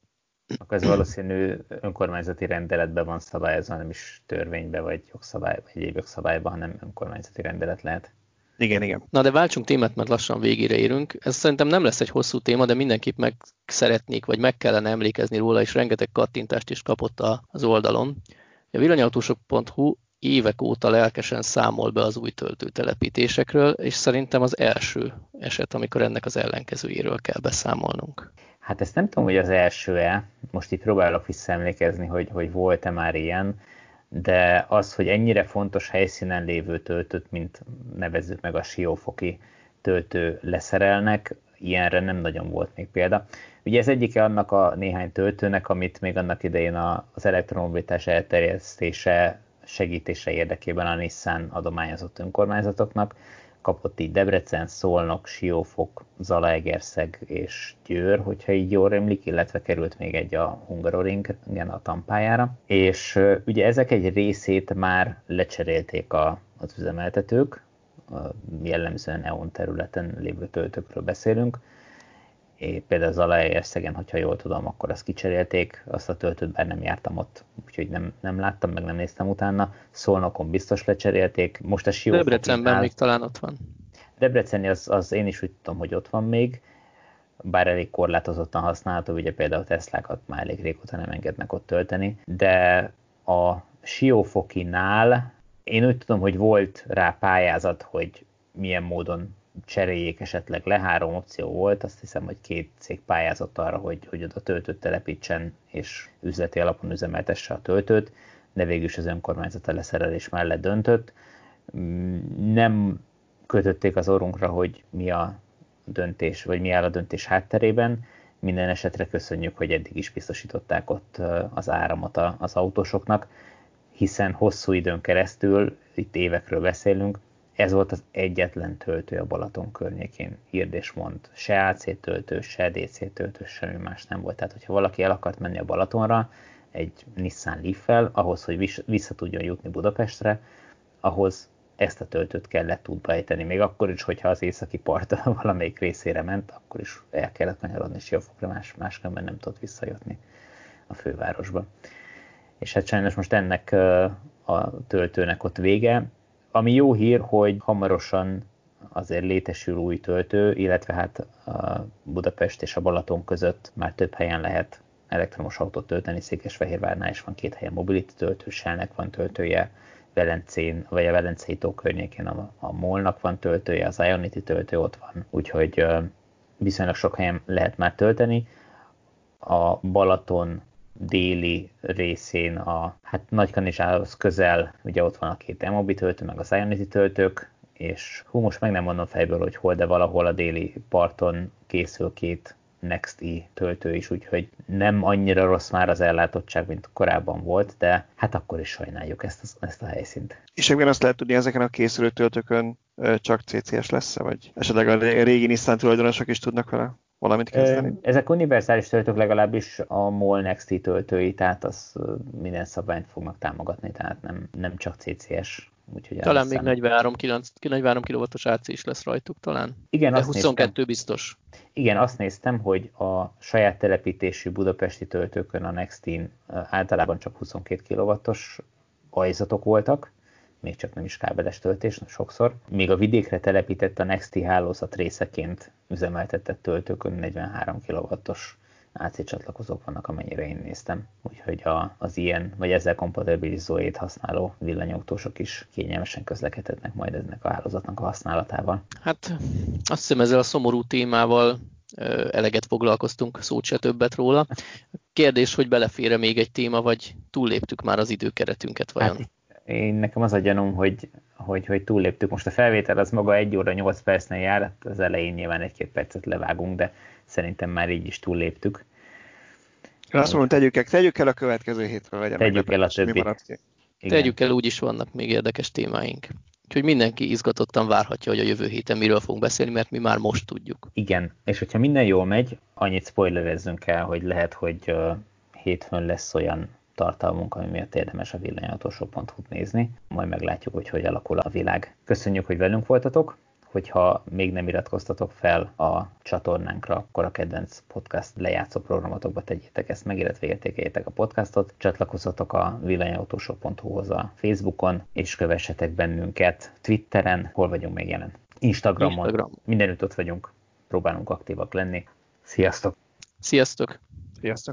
Speaker 1: Akkor ez valószínű önkormányzati rendeletben van szabályozva, nem is törvénybe, vagy jogszabály, vagy egyéb jogszabályban, hanem önkormányzati rendelet lehet.
Speaker 2: Igen, igen.
Speaker 3: Na de váltsunk témát, mert lassan végére érünk. Ez szerintem nem lesz egy hosszú téma, de mindenképp meg szeretnék, vagy meg kellene emlékezni róla, és rengeteg kattintást is kapott az oldalon. A villanyautósok.hu évek óta lelkesen számol be az új töltőtelepítésekről, és szerintem az első eset, amikor ennek az ellenkezőjéről kell beszámolnunk.
Speaker 1: Hát ezt nem tudom, hogy az első-e, most itt próbálok visszaemlékezni, hogy, hogy volt-e már ilyen, de az, hogy ennyire fontos helyszínen lévő töltőt, mint nevezzük meg a siófoki töltő leszerelnek, ilyenre nem nagyon volt még példa. Ugye ez egyike annak a néhány töltőnek, amit még annak idején az elektromobilitás elterjesztése segítése érdekében a Nissan adományozott önkormányzatoknak, kapott így Debrecen, Szolnok, Siófok, Zalaegerszeg és Győr, hogyha így jól emlik, illetve került még egy a Hungaroring, igen, a tampájára. És ugye ezek egy részét már lecserélték a, az üzemeltetők, jellemzően EON területen lévő töltőkről beszélünk, például az Zalaegerszegen, hogyha jól tudom, akkor azt kicserélték, azt a töltőt bár nem jártam ott, úgyhogy nem, nem láttam, meg nem néztem utána. Szolnokon biztos lecserélték. Most a Siófoknál...
Speaker 3: Debrecenben még talán ott van.
Speaker 1: Debreceni az, az én is úgy tudom, hogy ott van még, bár elég korlátozottan használható, ugye például Teslákat már elég régóta nem engednek ott tölteni, de a Siófokinál én úgy tudom, hogy volt rá pályázat, hogy milyen módon cseréljék esetleg le, három opció volt, azt hiszem, hogy két cég pályázott arra, hogy, hogy oda töltőt telepítsen, és üzleti alapon üzemeltesse a töltőt, de végül is az önkormányzat a leszerelés mellett döntött. Mm, nem kötötték az orrunkra, hogy mi a döntés, vagy mi áll a döntés hátterében. Minden esetre köszönjük, hogy eddig is biztosították ott az áramot az autósoknak, hiszen hosszú időn keresztül, itt évekről beszélünk, ez volt az egyetlen töltő a Balaton környékén, írd és mond. Se AC töltő, se DC töltő, semmi más nem volt. Tehát, hogyha valaki el akart menni a Balatonra egy Nissan leaf ahhoz, hogy vissza tudjon jutni Budapestre, ahhoz ezt a töltőt kellett útba ejteni. Még akkor is, hogyha az északi part valamelyik részére ment, akkor is el kellett kanyarodni Siófokra, más, máskülönben nem tudott visszajutni a fővárosba. És hát sajnos most ennek a töltőnek ott vége. Ami jó hír, hogy hamarosan azért létesül új töltő, illetve hát a Budapest és a Balaton között már több helyen lehet elektromos autót tölteni, Székesfehérvárnál is van két helyen mobility töltő, Shellnek van töltője, Velencén, vagy a Velencei tó környékén a, a Molnak van töltője, az Ionity töltő ott van, úgyhogy viszonylag sok helyen lehet már tölteni. A Balaton déli részén a hát Nagykanizsához közel, ugye ott van a két Emobi töltő, meg az Ionity töltők, és hú, most meg nem mondom fejből, hogy hol, de valahol a déli parton készül két Next E töltő is, úgyhogy nem annyira rossz már az ellátottság, mint korábban volt, de hát akkor is sajnáljuk ezt, a, ezt a helyszínt.
Speaker 2: És ebben azt lehet tudni, ezeken a készülő töltőkön csak CCS lesz -e, vagy esetleg a régi Nissan tulajdonosok is tudnak vele valamit kezdeni?
Speaker 1: Ezek univerzális töltők legalábbis a MOL Next töltői, tehát az minden szabványt fognak támogatni, tehát nem, nem csak CCS.
Speaker 3: Úgyhogy talán még 43, 9, 43 kW-os AC is lesz rajtuk talán.
Speaker 1: Igen,
Speaker 3: De azt 22 néztem. biztos.
Speaker 1: Igen, azt néztem, hogy a saját telepítésű budapesti töltőkön a Nextin általában csak 22 kW-os ajzatok voltak, még csak nem is kábeles töltés, sokszor. Még a vidékre telepített a Nexti hálózat részeként üzemeltetett töltőkön 43 kW-os AC csatlakozók vannak, amennyire én néztem. Úgyhogy a, az ilyen, vagy ezzel kompatibilis Zoét használó villanyautósok is kényelmesen közlekedhetnek majd ennek a hálózatnak a használatával.
Speaker 3: Hát azt hiszem ezzel a szomorú témával eleget foglalkoztunk, szót se többet róla. Kérdés, hogy belefére még egy téma, vagy túlléptük már az időkeretünket vajon? Hát,
Speaker 1: én nekem az a gyanúm, hogy, hogy, hogy túlléptük. Most a felvétel az maga egy óra 8 percnél jár, hát az elején nyilván egy-két percet levágunk, de szerintem már így is túlléptük.
Speaker 2: Én azt mondom, tegyük el, tegyük el a következő hétre, legyen
Speaker 1: Tegyük el a többi.
Speaker 3: Tegyük el, úgyis vannak még érdekes témáink. Úgyhogy mindenki izgatottan várhatja, hogy a jövő héten miről fogunk beszélni, mert mi már most tudjuk.
Speaker 1: Igen, és hogyha minden jól megy, annyit spoilerezzünk el, hogy lehet, hogy uh, hétfőn lesz olyan tartalmunk, ami miatt érdemes a villanyautósó.hu-t nézni. Majd meglátjuk, hogy hogy alakul a világ. Köszönjük, hogy velünk voltatok hogyha még nem iratkoztatok fel a csatornánkra, akkor a kedvenc podcast lejátszó programotokba tegyétek ezt meg, illetve értékeljétek a podcastot, csatlakozzatok a villanyautósó.hu-hoz a Facebookon, és kövessetek bennünket Twitteren, hol vagyunk még jelen? Instagramon, Instagram. mindenütt ott vagyunk, próbálunk aktívak lenni. Sziasztok!
Speaker 3: Sziasztok!
Speaker 2: Sziasztok!